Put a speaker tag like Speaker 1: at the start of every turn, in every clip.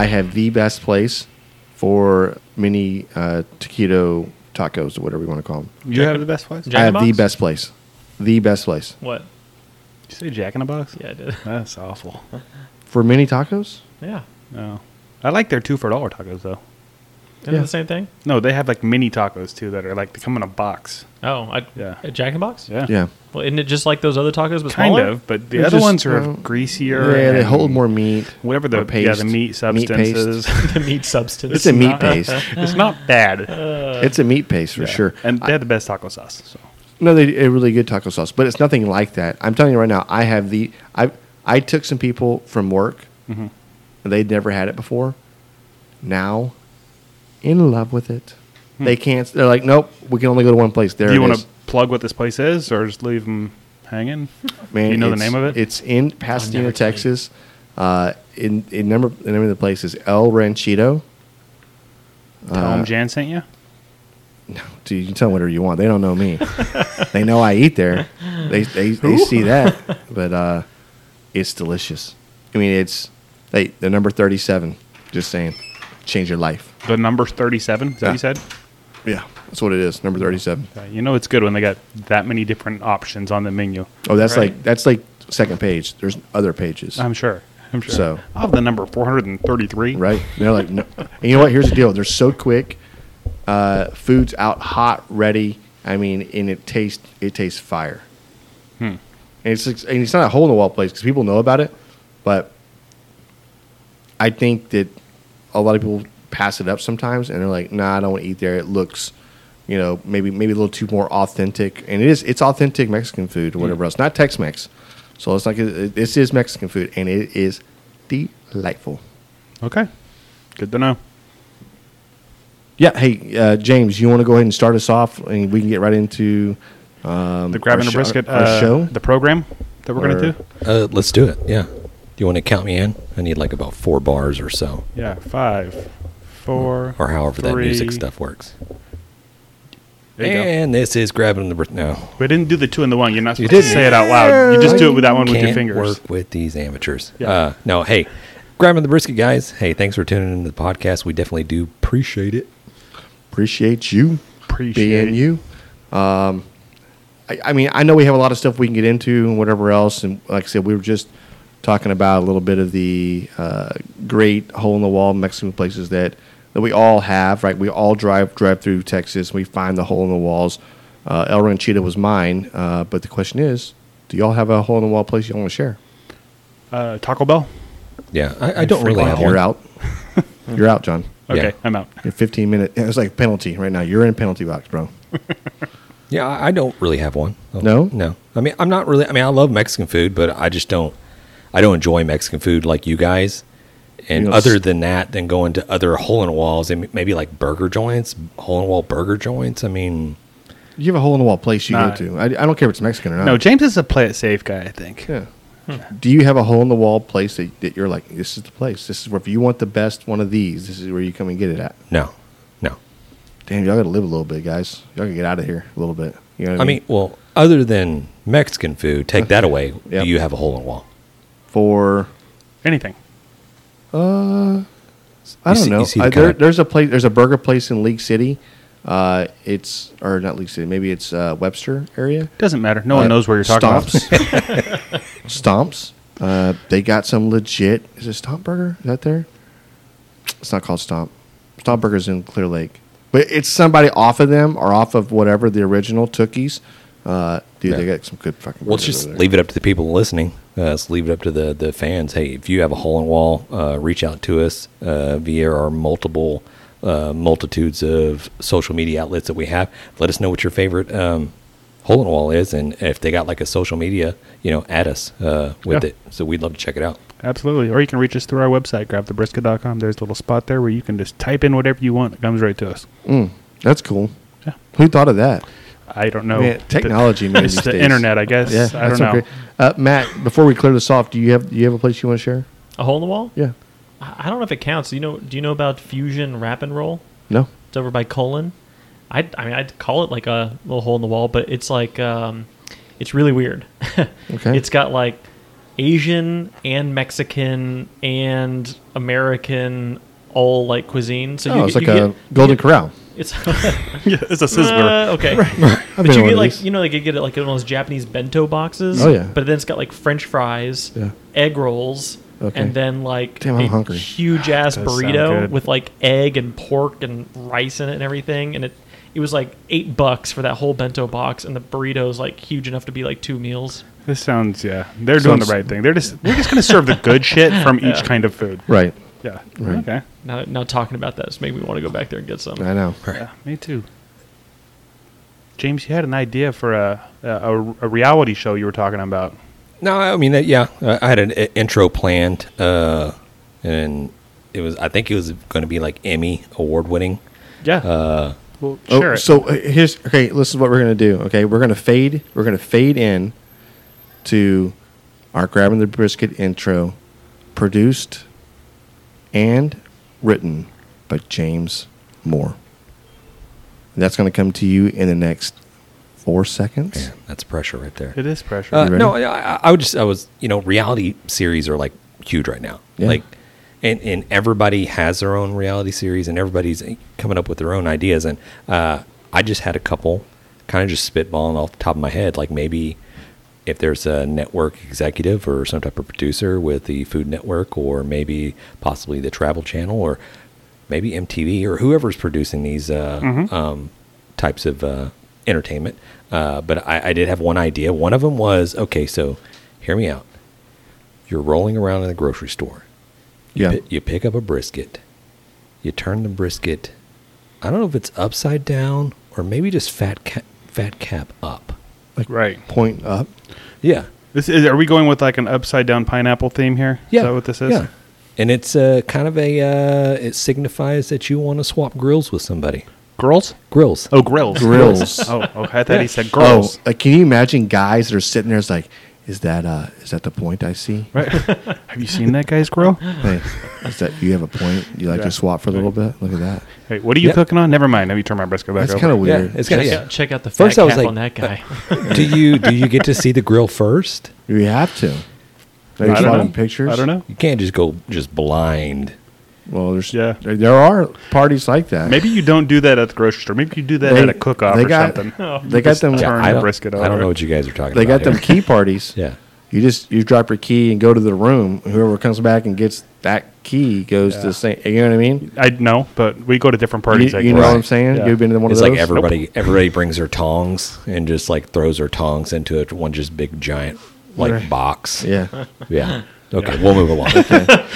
Speaker 1: I have the best place for mini uh, taquito tacos or whatever you want to call them.
Speaker 2: You have the best place.
Speaker 3: Jack
Speaker 1: I have
Speaker 3: the
Speaker 1: the best place. The best place
Speaker 3: What?
Speaker 2: Did you say Jack in the Box?
Speaker 3: Yeah, I did.
Speaker 2: That's awful.
Speaker 1: for mini tacos.
Speaker 3: Yeah.
Speaker 2: No, I like their two for a dollar tacos though.
Speaker 3: Isn't
Speaker 1: Yeah.
Speaker 3: it the same thing?
Speaker 2: No, they have like mini tacos too that are like they come in a box.
Speaker 3: Oh, I,
Speaker 2: Yeah.
Speaker 3: a Jack in the Box?
Speaker 2: Yeah,
Speaker 1: Yeah,
Speaker 3: Well, isn't it just like those other tacos, but
Speaker 2: kind
Speaker 3: smaller?
Speaker 2: of. But the
Speaker 1: They're
Speaker 2: other
Speaker 1: just,
Speaker 2: ones are
Speaker 1: uh,
Speaker 2: greasier.
Speaker 1: yeah, they hold more meat.
Speaker 2: Whatever the
Speaker 1: or paste.
Speaker 2: yeah the meat substances.
Speaker 3: the meat substance.
Speaker 1: It's a meat
Speaker 2: not-
Speaker 1: paste.
Speaker 2: it's not bad.
Speaker 1: it's a meat paste for
Speaker 2: Yeah.
Speaker 1: sure.
Speaker 2: And they have the best taco sauce. So
Speaker 1: No, they a really good taco sauce, but it's nothing like that. I'm telling you right now, I have the I I took some people from work,
Speaker 2: Mm-hmm.
Speaker 1: and they'd never had it before. Now, in love with it. They can't. They're like, nope. We can only go to one place. There
Speaker 2: Hmm. do you want to plug what this place is, or just leave them hanging?
Speaker 1: Man,
Speaker 2: you know the name of it?
Speaker 1: It's in Pasadena. Texas. Uh, in in number the name of the place is El Ranchito.
Speaker 2: Tell
Speaker 1: Uh,
Speaker 2: them Jan sent you.
Speaker 1: Dude, you can tell them whatever you want. They don't know me. they know I eat there. They they, they see that, but uh, it's delicious. I mean, it's hey the number thirty seven. Just saying, change your life.
Speaker 2: The number's thirty-seven. Is that what you said?
Speaker 1: Yeah, that's what it is. Number thirty seven.
Speaker 2: Uh, you know it's good when they got that many different options on the menu.
Speaker 1: Oh, that's
Speaker 3: Right.
Speaker 1: like that's like second page. There's other pages.
Speaker 2: I'm sure. I'm sure.
Speaker 1: So-
Speaker 2: I have the number 433.
Speaker 1: right? And they're like, no. And you know what? Here's the deal. They're so quick. Uh, food's out, hot, ready. I mean, and it tastes it tastes fire.
Speaker 2: Hmm.
Speaker 1: And it's and it's not a hole in the wall place because people know about it, but I think that a lot of people pass it up sometimes, and they're like, "Nah, I don't want to eat there. It looks." You know, maybe maybe a little too more authentic, and it is. It's authentic Mexican food or whatever else, not Tex-Mex. So it's like it- this is Mexican food, and it is delightful.
Speaker 2: Okay. Good to know.
Speaker 1: Yeah. Hey, uh, James, you want to go ahead and start us off, and we can get right into um,
Speaker 2: The grabbing
Speaker 1: our
Speaker 2: a
Speaker 1: sho-
Speaker 2: brisket
Speaker 1: our
Speaker 2: uh,
Speaker 1: show.
Speaker 2: the program that we're going to do.
Speaker 4: Uh, let's do it. Yeah. Do you want to count me in? I need like about four bars or so,
Speaker 2: Yeah. Five, four,
Speaker 4: or however that music stuff works.
Speaker 2: There you go.
Speaker 4: And this is grabbing the br- no.
Speaker 2: We didn't do the two in the one. You're not
Speaker 4: You
Speaker 2: supposed to
Speaker 4: didn't.
Speaker 2: say it out loud. You just do it with that one with your
Speaker 4: Can't
Speaker 2: fingers.
Speaker 4: work with these amateurs.
Speaker 2: Yeah.
Speaker 4: Uh, no, hey, grabbing the brisket, guys. Hey, thanks for tuning into the podcast. We definitely do appreciate it.
Speaker 1: Appreciate you
Speaker 2: Appreciate
Speaker 1: being you. Um, I, I mean, I know we have a lot of stuff we can get into and whatever else, and like I said, we were just talking about a little bit of the uh, great hole in the wall Mexican places that that we all have. Right, we all drive drive through Texas. We find the hole in the walls. Uh, El Ranchito was mine, uh, but the question is, do y'all have a hole in the wall place you want to share?
Speaker 2: Uh, Taco Bell.
Speaker 4: Yeah, I, I don't really
Speaker 1: Well,
Speaker 4: have
Speaker 1: you're
Speaker 4: one.
Speaker 1: out. you're out, John.
Speaker 2: Okay,
Speaker 4: Yeah.
Speaker 2: I'm out.
Speaker 1: Your 15 minute. It's like penalty right now. You're in penalty box, bro.
Speaker 4: Yeah, I I don't really have one.
Speaker 1: No?
Speaker 4: no. I mean, I'm not really. I mean, I love Mexican food, but I just don't. I don't enjoy Mexican food like you guys. And
Speaker 1: You know,
Speaker 4: other than that, then going to other hole in the walls and maybe like burger joints, hole in the wall burger joints. I mean,
Speaker 1: You have a hole in the wall place you
Speaker 2: Nah.
Speaker 1: go to. I, I don't care if it's Mexican or not.
Speaker 2: No, James is a play it safe guy. I think.
Speaker 1: Yeah. Hmm. Do you have a hole in the wall place that, that you're like, this is the place? This is where if you want the best one of these, this is where you come and get it at.
Speaker 4: no, no.
Speaker 1: Damn, y'all got to live a little bit, guys. Y'all got to get out of here a little bit. You know what I,
Speaker 4: I mean, well, other than Mexican food, take that away.
Speaker 1: Yep.
Speaker 4: Do you have a hole in the wall?
Speaker 1: For
Speaker 2: Anything.
Speaker 1: uh, I
Speaker 4: You
Speaker 1: don't
Speaker 4: see- you
Speaker 1: know.
Speaker 4: see the
Speaker 1: Uh, there, there's a place. There's a burger place in League City. Uh, it's or not League City. Maybe it's uh, Webster area.
Speaker 2: Doesn't matter. No one
Speaker 1: Uh,
Speaker 2: knows where you're talking
Speaker 1: Stomps.
Speaker 2: about.
Speaker 1: Stomps. Uh, they got some legit. Is it Stomp Burger? Is that there? It's not called Stomp. Stomp Burger's in Clear Lake, but it's somebody off of them or off of whatever the original Tookies. Uh, dude, they
Speaker 4: Yeah.
Speaker 1: got some good fucking.
Speaker 4: Well, let's just
Speaker 1: over there.
Speaker 4: leave it up to the people listening. Uh, let's leave it up to the, the fans. Hey, if you have a hole in the wall, uh, reach out to us uh, via our multiple uh, multitudes of social media outlets that we have. Let us know what your favorite um, hole in the wall is, and if they got like a social media, you know, add us uh, with
Speaker 2: Yeah.
Speaker 4: it. So we'd love to check it out.
Speaker 2: Absolutely. Or you can reach us through our website, grabthebrisket.com. There's a little spot there where you can just type in whatever you want. It comes right to us.
Speaker 1: Mm, that's cool.
Speaker 2: Yeah.
Speaker 1: Who thought of that?
Speaker 2: I don't know.
Speaker 1: Man, technology, man.
Speaker 2: It's the
Speaker 1: days.
Speaker 2: internet, I guess.
Speaker 1: Yeah,
Speaker 2: I
Speaker 1: that's
Speaker 2: don't know.
Speaker 1: okay. Uh, Matt, before we clear this off, do you have do you have a place you want to share?
Speaker 3: A hole in the wall?
Speaker 1: Yeah.
Speaker 3: I I don't know if it counts. Do you know? Do you know about Fusion Wrap and Roll?
Speaker 1: No.
Speaker 3: It's over by Colon. I I mean I'd call it like a little hole in the wall, but it's like um, it's really weird.
Speaker 1: Okay.
Speaker 3: It's got like Asian and Mexican and American all like cuisine. So
Speaker 1: Oh, it's like
Speaker 3: you
Speaker 1: a
Speaker 3: get-
Speaker 1: Golden
Speaker 3: you-
Speaker 1: Corral.
Speaker 3: It's
Speaker 2: yeah, it's a sizzler.
Speaker 3: Uh, okay.
Speaker 1: I've
Speaker 3: But you get like
Speaker 1: these.
Speaker 3: you know like you get it like one of those Japanese bento boxes.
Speaker 1: Oh, yeah.
Speaker 3: But then it's got like French fries,
Speaker 1: Yeah.
Speaker 3: egg rolls,
Speaker 1: Okay.
Speaker 3: and then like
Speaker 1: Damn, I'm
Speaker 3: a
Speaker 1: hungry.
Speaker 3: huge ass burrito with like egg and pork and rice in it and everything. And it it was like eight bucks for that whole bento box, and the burrito's like huge enough to be like two meals.
Speaker 2: This sounds yeah. They're doing the right thing. They're just we're just gonna serve the good shit from each kind of food.
Speaker 1: Right.
Speaker 2: Yeah.
Speaker 1: Right.
Speaker 2: Okay.
Speaker 3: Now, now talking about that just made me want to go back there and get some.
Speaker 1: I know.
Speaker 2: Yeah, me too. James, you had an idea for a a, a reality show you were talking about.
Speaker 4: No, I mean, yeah, I had an intro planned, uh, and it was, I think it was going to be like Emmy award winning.
Speaker 2: Yeah.
Speaker 4: Uh,
Speaker 2: well,
Speaker 1: Oh,
Speaker 2: share
Speaker 1: so uh, here's okay. This is what we're gonna do. Okay, we're gonna fade. We're gonna fade in to our grabbing the brisket intro, produced and written by James Moore. And that's gonna come to you in the next four seconds.
Speaker 4: man, that's pressure right there.
Speaker 2: it is pressure.
Speaker 4: Uh, no, I, I- I would just, I was, you know, reality series are like huge right now.
Speaker 1: Yeah.
Speaker 4: Like, and, and everybody has their own reality series and everybody's coming up with their own ideas. And uh, I just had a couple kind of just spitballing off the top of my head. Like maybe if there's a network executive or some type of producer with the Food Network or maybe possibly the Travel Channel or maybe MTV or whoever's producing these uh,
Speaker 2: Mhm.
Speaker 4: um, types of uh, entertainment. Uh, but I, I did have one idea. One of them was okay, so hear me out. You're rolling around in the grocery store. You,
Speaker 1: Yeah.
Speaker 4: pi- you pick up a brisket. You turn the brisket. I don't know if it's upside down or maybe just fat cap, fat cap up.
Speaker 2: Right.
Speaker 1: Point up.
Speaker 4: Yeah.
Speaker 2: This is. Are we going with like an upside down pineapple theme here?
Speaker 4: Yeah.
Speaker 2: Is that what this is?
Speaker 4: Yeah. And it's uh, kind of a, uh, it signifies that you want to swap grills with somebody.
Speaker 2: Girls?
Speaker 4: Grills.
Speaker 2: Oh, grills.
Speaker 1: Grills.
Speaker 2: oh, okay. I thought he said girls.
Speaker 1: Oh, uh, can you imagine guys that are sitting there? It's like, is that uh, is that the point I see?
Speaker 2: Right. Have you seen that guy's grill?
Speaker 1: Hey, is that you have a point? You like
Speaker 2: Yeah.
Speaker 1: to swap for a little bit? Look at that.
Speaker 2: Hey, what are you
Speaker 4: Yeah.
Speaker 2: cooking on? Never mind. Let me turn my brisket back
Speaker 1: That's kind of
Speaker 4: Yeah,
Speaker 1: weird.
Speaker 4: it's
Speaker 3: Check,
Speaker 4: kind of, yeah.
Speaker 3: out, check out the fat
Speaker 4: First I was
Speaker 3: cap
Speaker 4: like,
Speaker 3: on that guy.
Speaker 4: do you do you get to see the grill first?
Speaker 1: You have to. They
Speaker 2: I don't know.
Speaker 1: pictures.
Speaker 2: I don't know.
Speaker 4: You can't just go just blind.
Speaker 1: Well, there's
Speaker 2: Yeah.
Speaker 1: there, there are parties like that.
Speaker 2: Maybe you don't do that at the grocery store. Maybe you do that
Speaker 1: They-
Speaker 2: at a cook-off
Speaker 1: they
Speaker 2: or
Speaker 1: got-
Speaker 2: something.
Speaker 3: Oh.
Speaker 1: they got them.
Speaker 2: turn
Speaker 4: I
Speaker 2: the
Speaker 4: don't,
Speaker 2: brisket
Speaker 4: I don't know what you guys are talking
Speaker 1: They
Speaker 4: about.
Speaker 1: got them key parties.
Speaker 4: Yeah.
Speaker 1: You just you drop your key and go to the room. Whoever comes back and gets that key goes to the same. You know what I mean?
Speaker 2: I know, but we go to different parties.
Speaker 1: you you
Speaker 2: guess.
Speaker 1: know what I'm saying?
Speaker 2: Yeah.
Speaker 1: You've been to one
Speaker 4: It's
Speaker 1: of those.
Speaker 4: like everybody everybody brings their tongs and just like throws their tongs into it, one just big giant like
Speaker 1: Right.
Speaker 4: box.
Speaker 1: Yeah.
Speaker 4: Yeah. Okay, we'll move along.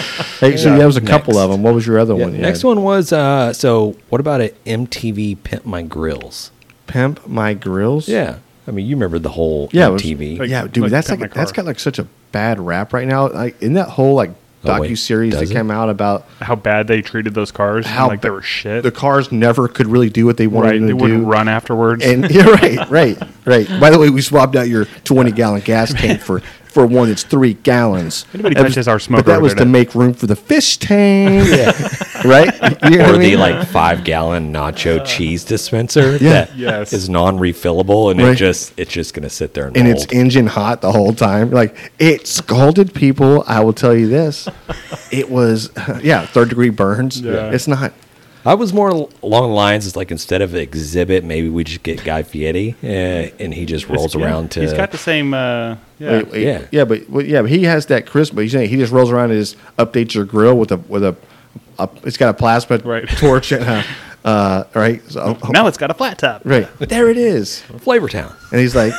Speaker 1: Hey, so
Speaker 2: Yeah.
Speaker 1: that was a couple
Speaker 4: Next.
Speaker 1: of them. What was your other
Speaker 4: Yeah,
Speaker 1: one? you
Speaker 4: next
Speaker 1: had?
Speaker 4: one was uh so what about it MTV Pimp My Grills?
Speaker 1: Pimp my grills.
Speaker 4: Yeah. I mean, you remember the whole
Speaker 1: Yeah, it was-
Speaker 4: MTV.
Speaker 2: Like-
Speaker 1: yeah, dude.
Speaker 2: like
Speaker 1: that's
Speaker 2: Pimp
Speaker 1: like
Speaker 2: My
Speaker 1: that's
Speaker 2: Car.
Speaker 1: got like such a bad rap right now. Like in that whole like
Speaker 4: Oh, wait,
Speaker 1: docu series that
Speaker 4: does it?
Speaker 1: came out about
Speaker 2: How bad they treated those cars.
Speaker 1: how
Speaker 2: like they
Speaker 1: ba-
Speaker 2: were shit.
Speaker 1: The cars never could really do what they wanted
Speaker 2: right.
Speaker 1: them
Speaker 2: They
Speaker 1: to
Speaker 2: wouldn't
Speaker 1: do.
Speaker 2: run afterwards.
Speaker 1: And you're right, right, right. By the way, we swapped out your 20 gallon gas tank for for one that's three gallons.
Speaker 2: Anybody
Speaker 1: That was-
Speaker 2: our smoker
Speaker 1: but that was to
Speaker 2: there.
Speaker 1: make room for the fish tank. right? You know
Speaker 4: or
Speaker 1: what I
Speaker 4: the
Speaker 1: mean?
Speaker 4: like five gallon nacho cheese dispenser
Speaker 1: Yeah.
Speaker 4: that
Speaker 2: Yes.
Speaker 4: is non refillable and
Speaker 1: Right.
Speaker 4: it just it's just gonna sit there and,
Speaker 1: and
Speaker 4: mold.
Speaker 1: it's engine hot the whole time. Like it scalded people. I will tell you this. It was yeah, third degree burns.
Speaker 2: Yeah.
Speaker 1: It's not.
Speaker 4: I was more along the lines it's like instead of exhibit, maybe we just get Guy Fieri uh, and he just rolls
Speaker 2: Yeah,
Speaker 4: around to.
Speaker 2: He's got the same. Uh, yeah.
Speaker 1: Wait, wait,
Speaker 4: Yeah.
Speaker 1: yeah, but well, yeah, but he has that crisp. But he's saying he just rolls around and just updates your grill with a with a. a it's got a plasma
Speaker 2: Right.
Speaker 1: torch and a, uh, right. So,
Speaker 2: Now it's got a flat top.
Speaker 1: right there it is,
Speaker 4: Flavor Town.
Speaker 1: and he's like,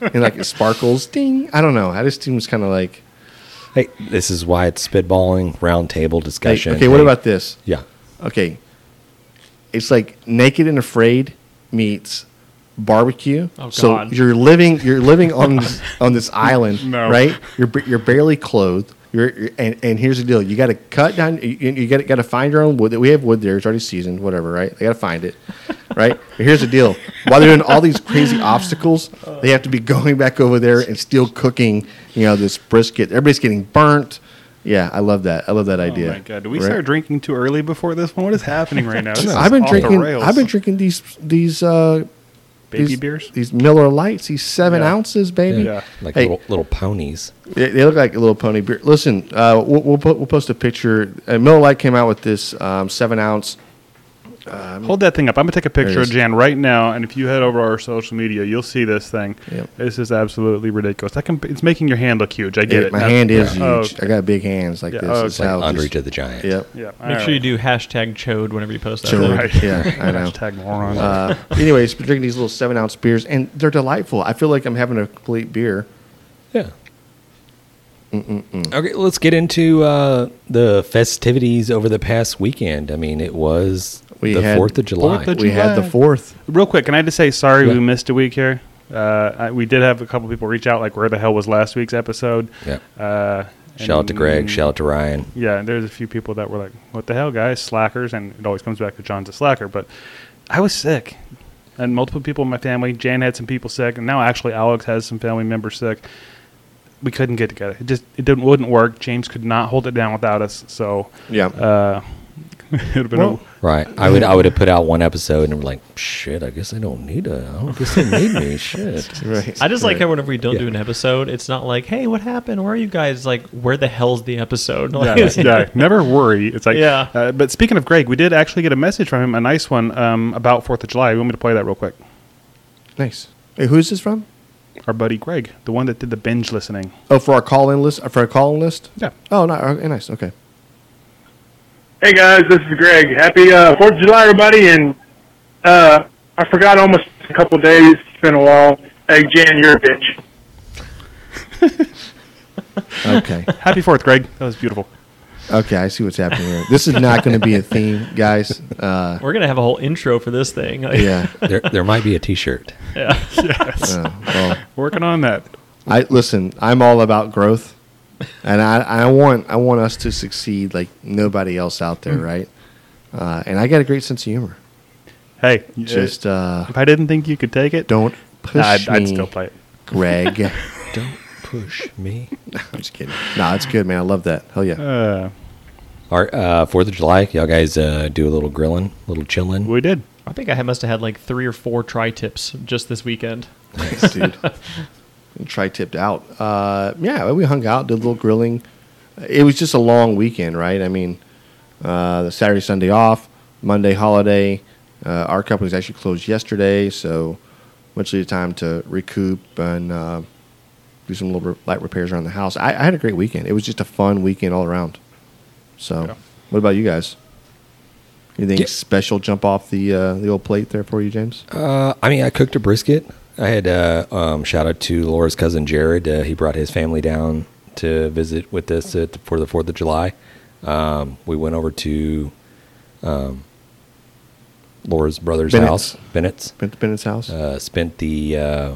Speaker 1: and like it sparkles, ding. I don't know. I just seems kind of like.
Speaker 4: Hey, this is why it's spitballing, round table
Speaker 1: Hey,
Speaker 4: discussion.
Speaker 1: okay, what
Speaker 4: Hey,
Speaker 1: about this?
Speaker 4: Yeah.
Speaker 1: Okay, it's like Naked and Afraid meets barbecue.
Speaker 3: Oh,
Speaker 1: so you're living you're living on this, on this island,
Speaker 2: No.
Speaker 1: right? You're you're barely clothed. You're, you're and, and here's the deal: you got to cut down. You, you got got to find your own wood. We have wood there; it's already seasoned, whatever, right? They got to find it, right? But here's the deal: while they're doing all these crazy obstacles, they have to be going back over there and still cooking. You know, this brisket. Everybody's getting burnt. Yeah, I love that. I love that idea.
Speaker 2: Oh my god! Did we
Speaker 1: Right?
Speaker 2: start drinking too early before this one? What is happening right now? This
Speaker 1: I've been drinking. I've been drinking these these uh,
Speaker 2: Baby
Speaker 1: these,
Speaker 2: beers?
Speaker 1: These Miller Lites, these seven
Speaker 2: Yeah.
Speaker 1: ounces, baby.
Speaker 2: Yeah.
Speaker 4: Like
Speaker 1: Hey.
Speaker 4: little little ponies.
Speaker 1: They, they look like a little pony beer. Listen, uh, we'll, we'll, put, we'll post a picture. Uh, Miller Lite came out with this um, seven ounce.
Speaker 2: Hold that thing up. I'm gonna take a picture of. Jan right now, and if you head over our social media, you'll see this thing.
Speaker 1: Yep.
Speaker 2: This is absolutely ridiculous. I can, it's making your hand look huge. I get it.
Speaker 1: my
Speaker 2: That's-
Speaker 1: hand is
Speaker 2: yeah.
Speaker 1: huge.
Speaker 2: Oh,
Speaker 1: I got big hands like
Speaker 2: Yeah,
Speaker 1: this.
Speaker 2: oh,
Speaker 1: It's
Speaker 2: it's like
Speaker 1: how
Speaker 4: Andre to the giant.
Speaker 1: Yep.
Speaker 2: yeah.
Speaker 3: Make sure you do hashtag chode whenever you post that.
Speaker 1: Chode.
Speaker 2: Right.
Speaker 1: Yeah, I know.
Speaker 2: Hashtag moron.
Speaker 1: Uh, anyways, drinking these little seven ounce beers, and they're delightful. I feel like I'm having a complete beer.
Speaker 4: Yeah. Okay, let's get into uh, the festivities over the past weekend. I mean, it was
Speaker 1: We
Speaker 4: the
Speaker 1: had-
Speaker 4: Fourth of July.
Speaker 2: Fourth of
Speaker 1: We had the fourth.
Speaker 2: Real quick, can I just say sorry
Speaker 4: Yeah.
Speaker 2: we missed a week here? Uh, I, we did have a couple people reach out, like, where the hell was last week's episode?
Speaker 4: Yeah.
Speaker 2: Uh,
Speaker 4: Shout out to Greg.
Speaker 2: and-
Speaker 4: Shout out to Ryan.
Speaker 2: Yeah, there's a few people that were like, "What the hell, guys? Slackers!" And it always comes back to John's a slacker. But I was sick, and multiple people in my family. Jan had some people sick, and now actually Alex has some family members sick. We couldn't get together. It just it didn't wouldn't work. James could not hold it down without us. So
Speaker 1: Yeah.
Speaker 2: uh, it'd been.
Speaker 1: Well,
Speaker 4: Right. I would I would have put out one episode and we're like, shit, I guess I don't need a I don't guess they need me. Shit.
Speaker 1: right.
Speaker 3: I just like how whenever we don't
Speaker 4: Yeah.
Speaker 3: do an episode, it's not like, "Hey, what happened? Where are you guys?" Like, where the hell's the episode?
Speaker 2: yeah,
Speaker 3: Like,
Speaker 2: yeah, never worry. It's like,
Speaker 3: Yeah.
Speaker 2: Uh, but speaking of Greg, we did actually get a message from him, a nice one um, about Fourth of July. You want me to play that real quick?
Speaker 1: nice. Hey, who's this from?
Speaker 2: Our buddy Greg, the one that did the binge listening.
Speaker 1: Oh, for our call in list. For our call in list.
Speaker 2: Yeah.
Speaker 1: Oh, no, okay, nice. Okay.
Speaker 5: Hey guys, this is Greg. Happy uh, Fourth of July, everybody! And uh, I forgot almost a couple days. It's been a while. Hey Jan, you're a bitch.
Speaker 1: Okay.
Speaker 2: Happy Fourth, Greg. That was beautiful.
Speaker 1: Okay, I see what's happening here. This is not going to be a theme, guys. Uh,
Speaker 3: We're gonna have a whole intro for this thing.
Speaker 1: Yeah.
Speaker 4: There there might be a t shirt.
Speaker 3: yeah.
Speaker 1: Uh, well,
Speaker 2: Working on that.
Speaker 1: I listen. I'm all about growth, and I, I want I want us to succeed like nobody else out there, right? Uh, and I got a great sense of humor.
Speaker 2: Hey,
Speaker 1: Just uh,
Speaker 2: if I didn't think you could take it,
Speaker 1: don't push
Speaker 2: I'd,
Speaker 1: me,
Speaker 2: I'd still play it.
Speaker 1: Greg.
Speaker 4: Don't push me.
Speaker 1: I'm just kidding. No, it's good, man. I love that. Hell yeah.
Speaker 2: Uh,
Speaker 4: All right, uh, Fourth of July, y'all guys uh, do a little grilling, a little chilling.
Speaker 2: we did.
Speaker 3: I think I must have had like three or four tri tips just this weekend.
Speaker 1: Nice, dude. Try tipped out. Uh, yeah, we hung out, did a little grilling. It was just a long weekend, right? I mean, uh, the Saturday, Sunday off, Monday holiday. Uh, our company's actually closed yesterday, so much of the time to recoup and uh, do some little light repairs around the house. I, I had a great weekend. It was just a fun weekend all around. So,
Speaker 2: Yeah.
Speaker 1: what about you guys? Anything
Speaker 4: Yeah.
Speaker 1: special jump off the uh, the old plate there for you, James?
Speaker 4: Uh, I mean, I cooked a brisket. I had uh, um, shout out to Laura's cousin Jared. Uh, he brought his family down to visit with us at, for the Fourth of July. Um, we went over to um, Laura's brother's
Speaker 1: Bennett's.
Speaker 4: house, Bennett's.
Speaker 1: Bennett's house?
Speaker 4: Uh, spent the uh,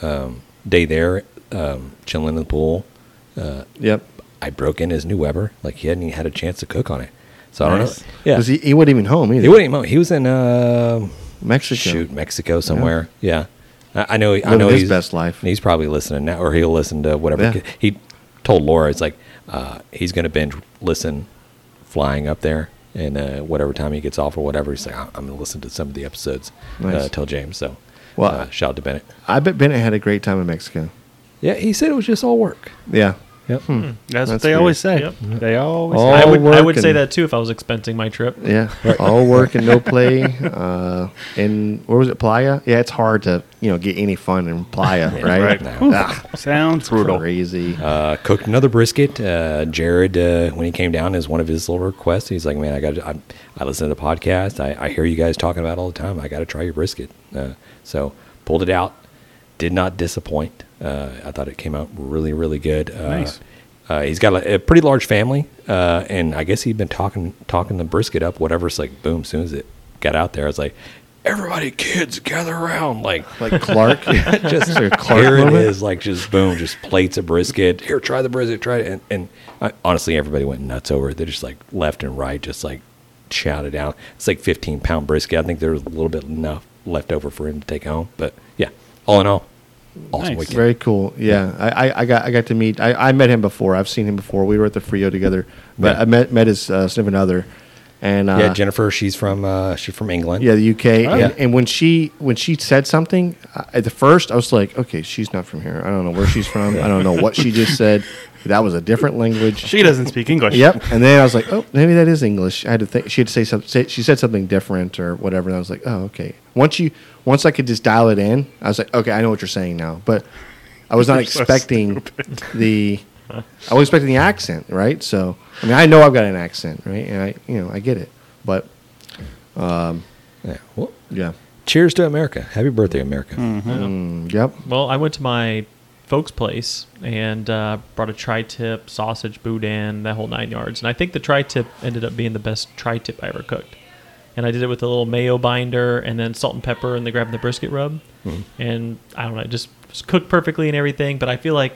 Speaker 4: um, day there, um, chilling in the pool. Uh,
Speaker 1: yep.
Speaker 4: I broke in his new Weber. Like he hadn't even had a chance to cook on it. So I don't
Speaker 3: Nice.
Speaker 4: know. Yeah,
Speaker 1: he, he wasn't even home either.
Speaker 4: he wasn't even. He was in. Uh,
Speaker 1: Mexico.
Speaker 4: Shoot, Mexico somewhere. Yeah, I, know. I know
Speaker 1: his
Speaker 4: he's
Speaker 1: best life.
Speaker 4: He's probably listening now, or he'll listen to whatever.
Speaker 1: Yeah.
Speaker 4: He told Laura it's like uh, he's going to binge listen flying up there, and uh, whatever time he gets off or whatever, he's like, "I'm going to listen to some of the episodes."
Speaker 1: Nice.
Speaker 4: Uh, tell James. So,
Speaker 1: Well,
Speaker 4: uh, shout out to Bennett.
Speaker 1: I bet Bennett had a great time in Mexico.
Speaker 4: Yeah, he said it was just all work.
Speaker 1: Yeah.
Speaker 4: Yep.
Speaker 2: That's, what they
Speaker 1: weird.
Speaker 2: always say.
Speaker 3: Yep.
Speaker 2: They always say.
Speaker 3: I would I would say that too if I was expensing my trip.
Speaker 1: Yeah. All work and no play. Uh, and where was it? Playa? Yeah, it's hard to, you know, get any fun in Playa, right?
Speaker 2: Right.
Speaker 4: No.
Speaker 1: Ah,
Speaker 2: Sounds brutal.
Speaker 1: crazy.
Speaker 4: Uh, cooked another brisket. Uh, Jared, uh, when he came down, is one of his little requests. He's like, "Man, I got. I, I listen to the podcast. I, I hear you guys talking about it all the time. I got to try your brisket." Uh, so pulled it out. Did not disappoint. Uh, I thought it came out really, really good. Uh,
Speaker 2: Nice.
Speaker 4: Uh, he's got a, a pretty large family, uh, and I guess he'd been talking talking the brisket up. Whatever. It's like boom. As soon as it got out there, I was like, "Everybody, kids, gather around!" Like
Speaker 1: like Clark.
Speaker 4: just
Speaker 1: Is there a Clark
Speaker 4: here it
Speaker 1: moment?
Speaker 4: is, like just boom, just plates of brisket. Here, try the brisket, try it. And, and I, honestly, everybody went nuts over it. They just like left and right, just like shouted out. It's like 15 pound brisket. I think there was a little bit enough left over for him to take home. But yeah, all in all, awesome
Speaker 2: Nice.
Speaker 4: weekend.
Speaker 1: Very cool. Yeah, I, I, I got I got to meet. I, I met him before. I've seen him before. We were at the Frio together, but
Speaker 4: Yeah.
Speaker 1: I met met his uh, significant other, And uh,
Speaker 4: yeah, Jennifer, she's from uh, she's from England.
Speaker 1: Yeah, the UK. and,
Speaker 4: yeah.
Speaker 1: and when she when she said something, uh, at the first I was like, okay, she's not from here. I don't know where she's from. I don't know what she just said. That was a different language.
Speaker 2: She doesn't speak English.
Speaker 1: Yep. And then I was like, oh, maybe that is English. I had to think. She had to say something. Say, she said something different or whatever. And I was like, oh, okay. Once you once I could just dial it in, I was like, okay, I know what you're saying now. But I was not
Speaker 2: You're so
Speaker 1: expecting the. I was expecting the accent, right? So I mean, I know I've got an accent, right? And I, you know, I get it. But
Speaker 4: Yeah. Well,
Speaker 1: yeah.
Speaker 4: cheers to America. Happy birthday, America.
Speaker 1: Mm, yep.
Speaker 3: Well, I went to my folks' place and uh, brought a tri-tip, sausage, boudin, that whole nine yards. And I think the tri-tip ended up being the best tri-tip I ever cooked. And I did it with a little mayo binder and then salt and pepper and then grabbed the brisket rub. And I don't know, it just was cooked perfectly and everything. But I feel like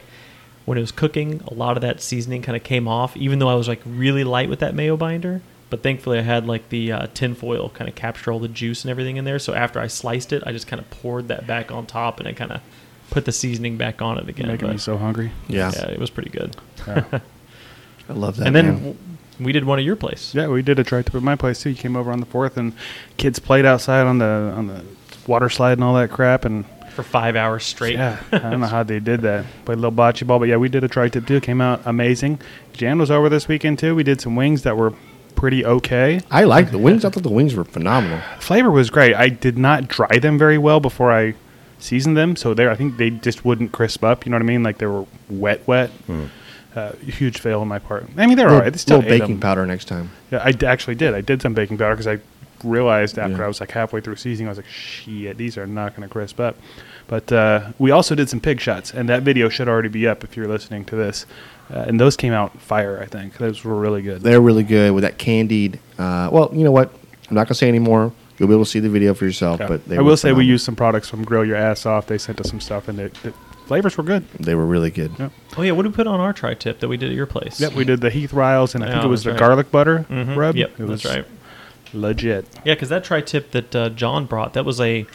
Speaker 3: when it was cooking, a lot of that seasoning kind of came off, even though I was like really light with that mayo binder. But thankfully, I had like the uh, tin foil kind of capture all the juice and everything in there. So after I sliced it, I just kind of poured that back on top and I kind of put the seasoning back on it again.
Speaker 2: Making me so hungry.
Speaker 1: Yeah.
Speaker 3: yeah, it was pretty good.
Speaker 1: I love that.
Speaker 3: and then
Speaker 1: man.
Speaker 3: W- we did one at your place.
Speaker 2: Yeah, we did a tri tip at my place too. You came over on the fourth, and kids played outside on the on the water slide and all that crap. And
Speaker 3: For five hours straight.
Speaker 2: yeah, I don't know how they did that. Played a little bocce ball, but yeah, we did a tri tip too. Came out amazing. Jan was over this weekend too. We did some wings that were pretty okay.
Speaker 1: I liked the wings. I thought the wings were phenomenal.
Speaker 2: flavor was great. I did not dry them very well before I seasoned them, so there I think they just wouldn't crisp up. You know what I mean? Like they were wet, wet. Hmm. Uh, huge fail on my part. I mean, they're all
Speaker 1: little,
Speaker 2: right. They still
Speaker 1: baking
Speaker 2: them.
Speaker 1: powder next time.
Speaker 2: Yeah, I d- actually did. I did some baking powder because I realized after
Speaker 1: Yeah.
Speaker 2: I was like halfway through seasoning, I was like, shit, these are not going to crisp up. But uh, we also did some pig shots, and that video should already be up if you're listening to this. Uh, and those came out fire, I think. Those were really good.
Speaker 1: They're really good with that candied. Uh, well, you know what? I'm not gonna say anymore. You'll be able to see the video for yourself. But they
Speaker 2: I will say we used some products from Grill Your Ass Off. They sent us some stuff, and it, it, flavors were good.
Speaker 1: They were really good.
Speaker 2: Yeah.
Speaker 3: Oh, yeah. What did we put on our tri tip that we did at your place?
Speaker 2: Yep, we did the Heath Riles, and I think
Speaker 3: Yeah,
Speaker 2: it was the
Speaker 3: right.
Speaker 2: garlic butter
Speaker 3: Mhm.
Speaker 2: rub.
Speaker 3: Yep,
Speaker 2: it was
Speaker 3: that's right.
Speaker 2: legit.
Speaker 3: Yeah, because that tri tip that uh, John brought, that was a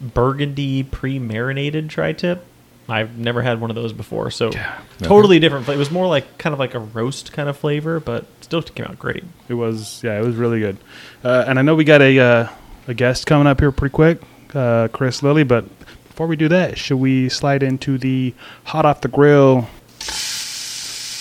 Speaker 3: burgundy pre marinated tri tip. I've never had one of those before, so totally different. It was more like kind of like a roast kind of flavor, but still came out great.
Speaker 2: It was yeah, it was really good. Uh, and I know we got a uh, a guest coming up here pretty quick, uh, Chris Lilly. But before we do that, should we slide into the hot off the grill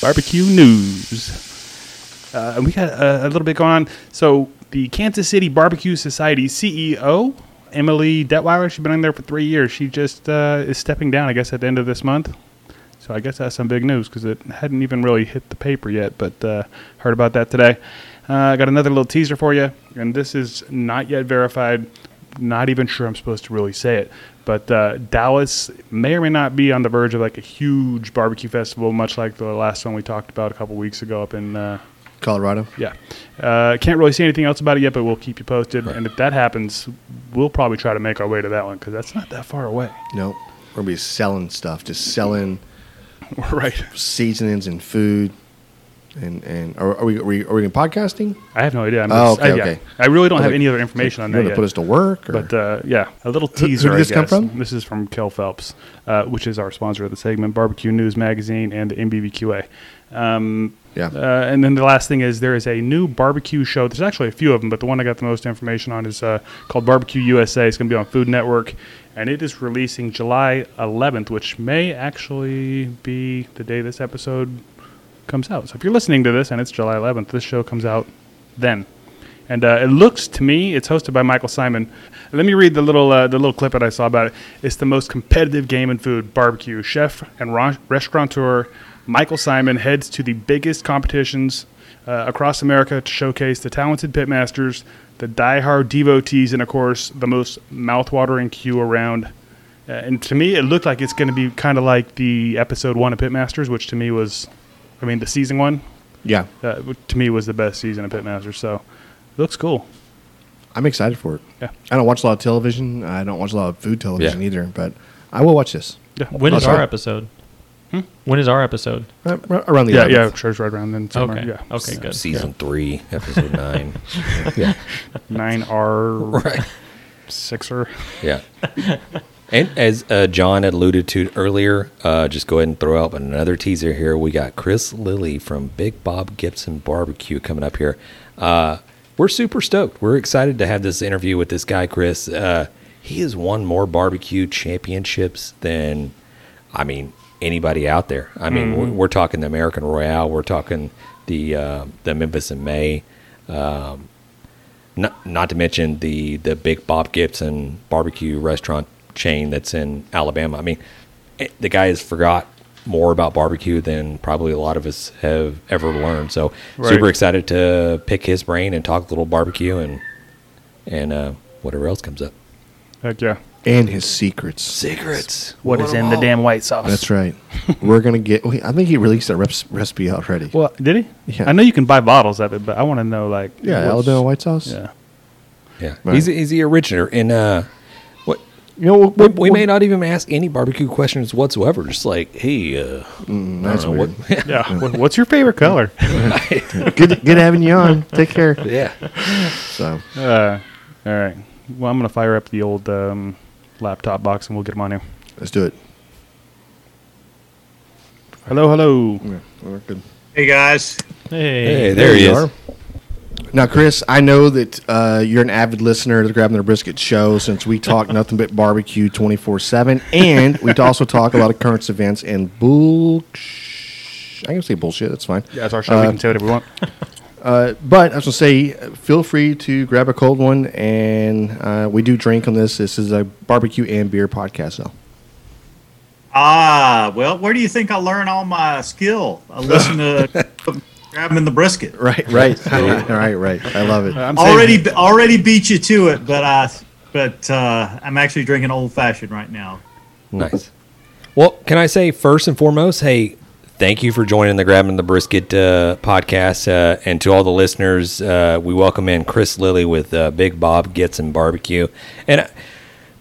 Speaker 2: barbecue news? Uh, we got a, a little bit going on. So the Kansas City Barbecue Society CEO Emily Detwiler, she's been in there for three years. She just uh, is stepping down, I guess, at the end of this month. So I guess that's some big news because it hadn't even really hit the paper yet, but uh, heard about that today. Uh, I got another little teaser for you, and this is not yet verified. Not even sure I'm supposed to really say it, but uh, Dallas may or may not be on the verge of like a huge barbecue festival, much like the last one we talked about a couple weeks ago up in uh,
Speaker 1: Colorado.
Speaker 2: yeah. Uh, can't really say anything else about it yet, but we'll keep you posted. And if that happens, we'll probably try to make our way to that one because that's not that far away.
Speaker 1: No, we're gonna be selling stuff, just selling
Speaker 2: right.
Speaker 1: seasonings and food. And and are, are we are we are we in podcasting?
Speaker 2: I have no idea. I'm
Speaker 1: Oh,
Speaker 2: just-
Speaker 1: okay,
Speaker 2: I, yeah.
Speaker 1: okay.
Speaker 2: I really don't have
Speaker 1: like,
Speaker 2: any other information on
Speaker 1: you
Speaker 2: that
Speaker 1: to
Speaker 2: yet.
Speaker 1: put us to work? Or?
Speaker 2: But uh, yeah, a little
Speaker 1: Who- who
Speaker 2: teaser.
Speaker 1: did this come from?
Speaker 2: This is from Kell Phelps, uh, which is our sponsor of the segment, Barbecue News Magazine and the NBBQA. Um,
Speaker 1: Yeah.
Speaker 2: Uh, and then the last thing is there is a new barbecue show. There's actually a few of them, but the one I got the most information on is uh, called Barbecue USA. It's going to be on Food Network, and it is releasing July 11th, which may actually be the day this episode comes out. So if you're listening to this and it's July 11th, this show comes out then. And uh, it looks to me, it's hosted by Michael Symon. Let me read the little uh, the little clip that I saw about it. It's the most competitive game in food, barbecue. Chef and ra- restaurateur Michael Symon heads to the biggest competitions uh, across America to showcase the talented pitmasters, the diehard devotees, and of course the most mouthwatering queue around. Uh, and to me, it looked like it's going to be kind of like the episode one of Pitmasters, which to me was, I mean, the season one
Speaker 1: yeah,
Speaker 2: uh, to me was the best season of Pitmasters. So it looks cool.
Speaker 1: I'm excited for it.
Speaker 2: Yeah.
Speaker 1: I don't watch a lot of television. I don't watch a lot of food television
Speaker 4: Yeah.
Speaker 1: either. But I will watch this
Speaker 2: Yeah.
Speaker 3: When is
Speaker 1: Awesome.
Speaker 3: our episode? When is our episode?
Speaker 1: Uh, around the
Speaker 2: yeah,
Speaker 1: 11th.
Speaker 2: yeah, church right around then. Somewhere.
Speaker 3: Okay.
Speaker 2: Yeah.
Speaker 3: Okay, good.
Speaker 4: Season three, episode nine. yeah,
Speaker 2: Nine R
Speaker 4: right.
Speaker 2: sixer.
Speaker 4: Yeah. And as uh, John had alluded to earlier, uh, just go ahead and throw out another teaser here. We got Chris Lilly from Big Bob Gibson Barbecue coming up here. Uh, we're super stoked. We're excited to have this interview with this guy, Chris. Uh, he has won more barbecue championships than, I mean, anybody out there. I mean, we're, we're talking the American Royal. We're talking the uh, the Memphis in May. Um, not not to mention the the Big Bob Gibson barbecue restaurant chain that's in Alabama. I mean, eh, the guy has forgot more about barbecue than probably a lot of us have ever learned. So
Speaker 2: Right.
Speaker 4: super excited to pick his brain and talk a little barbecue and and uh, whatever else comes up.
Speaker 2: Heck yeah.
Speaker 1: And his secrets.
Speaker 4: Secrets.
Speaker 2: What is in the damn white sauce?
Speaker 1: That's right. We're gonna get. wait, I think he released that reps, recipe already.
Speaker 2: Well, did he?
Speaker 1: Yeah.
Speaker 2: I know you can buy bottles of it, but I want to know like.
Speaker 1: yeah, Alabama white sauce.
Speaker 2: Yeah.
Speaker 4: Yeah,
Speaker 1: Right.
Speaker 4: he's he's the originator. in uh, what
Speaker 1: You know,
Speaker 4: we, we may not even ask any barbecue questions whatsoever. Just like, hey, uh,
Speaker 1: That's
Speaker 4: I don't know
Speaker 1: weird.
Speaker 2: Yeah. What's your favorite color?
Speaker 1: good, good having you on. Take care.
Speaker 4: yeah.
Speaker 1: So,
Speaker 2: Uh, all right. Well, I'm gonna fire up the old um, laptop box and we'll get them on here.
Speaker 1: let's do it.
Speaker 2: Hello, hello.
Speaker 1: Yeah, we're good.
Speaker 6: Hey guys,
Speaker 3: Hey.
Speaker 4: Hey, there, he
Speaker 1: you
Speaker 4: is.
Speaker 1: are. Now, Chris, I know that uh, you're an avid listener to the Grabbing Their Brisket show since we talk nothing but barbecue 24 7. And we also talk a lot of current events and bull. I can say bullshit. That's fine.
Speaker 2: Yeah, it's our show. we can say whatever we want.
Speaker 1: Uh, but I was going to say, uh, feel free to grab a cold one. And uh, we do drink on this. This is a barbecue and beer podcast, though.
Speaker 6: ah, well, where do you think I learn all my skill? I listen to grabbing the brisket.
Speaker 1: Right, right. right, right. I love it.
Speaker 2: I'm saying-
Speaker 6: Already, already beat you to it, but I, but uh, I'm actually drinking old fashioned right now.
Speaker 4: Nice. Well, can I say first and foremost, hey, thank you for joining the Grabbing the Brisket uh, podcast. Uh, and to all the listeners, uh, we welcome in Chris Lilly with uh, Big Bob Gibson Barbecue. And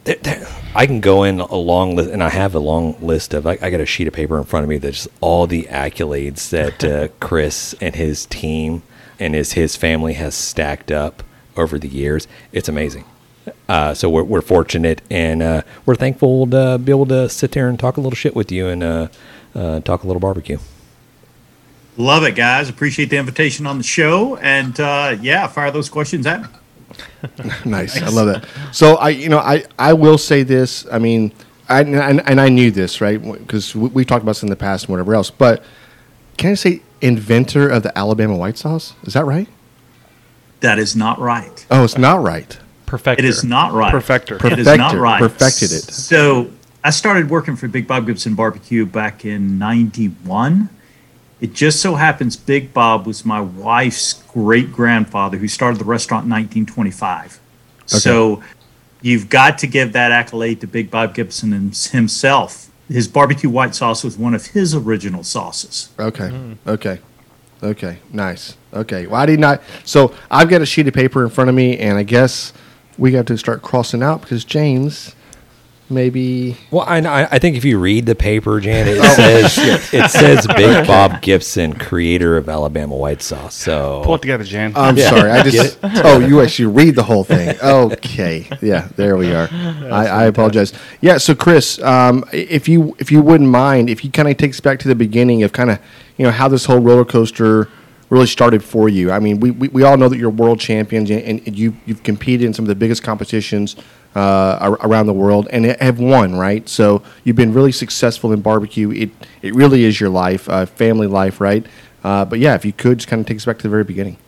Speaker 4: I, there, there, I can go in a long list, and I have a long list of, I, I got a sheet of paper in front of me that's all the accolades that uh, Chris and his team and his, his family has stacked up over the years. It's amazing. Uh, so we're, we're fortunate and uh, we're thankful to be able to sit there and talk a little shit with you and uh, uh, talk a little barbecue.
Speaker 6: Love it, guys. Appreciate the invitation on the show, and uh, yeah, fire those questions at me.
Speaker 1: Nice. I love that. So I, you know, I, I will say this. I mean, I, and, and I knew this, right? Because we, we talked about this in the past and whatever else. But can I say inventor of the Alabama white sauce? Is that right?
Speaker 6: That is not right.
Speaker 1: Oh, it's not right.
Speaker 3: Perfecter.
Speaker 6: It is not right.
Speaker 2: Perfecter.
Speaker 6: It is not right.
Speaker 1: Perfected it.
Speaker 6: So I started working for Big Bob Gibson Barbecue back in '91. It just so happens Big Bob was my wife's great grandfather who started the restaurant in 1925. Okay. So you've got to give that accolade to Big Bob Gibson himself. His barbecue white sauce was one of his original sauces.
Speaker 1: Okay. Hmm. Okay. Okay. Nice. Okay. Well, I did not. So I've got a sheet of paper in front of me, and I guess we got to start crossing out because James maybe.
Speaker 4: Well, I, I I think if you read the paper, Jan, it says it says Big Bob Gibson, creator of Alabama white sauce. So
Speaker 2: Pull it together, Jan.
Speaker 1: I'm
Speaker 4: Yeah.
Speaker 1: sorry. I just. oh, you actually read the whole thing. Okay. Yeah. There we are. I, I apologize. Yeah. So, Chris, um, if you if you wouldn't mind, if you kind of take us back to the beginning of kind of you know how this whole roller coaster really started for you. I mean, we, we, we all know that you're world champions and, and you you've competed in some of the biggest competitions uh, around the world and have won, right? So you've been really successful in barbecue. It it really is your life, uh, family life, right? Uh, but yeah, if you could just kind of take us back to the very beginning.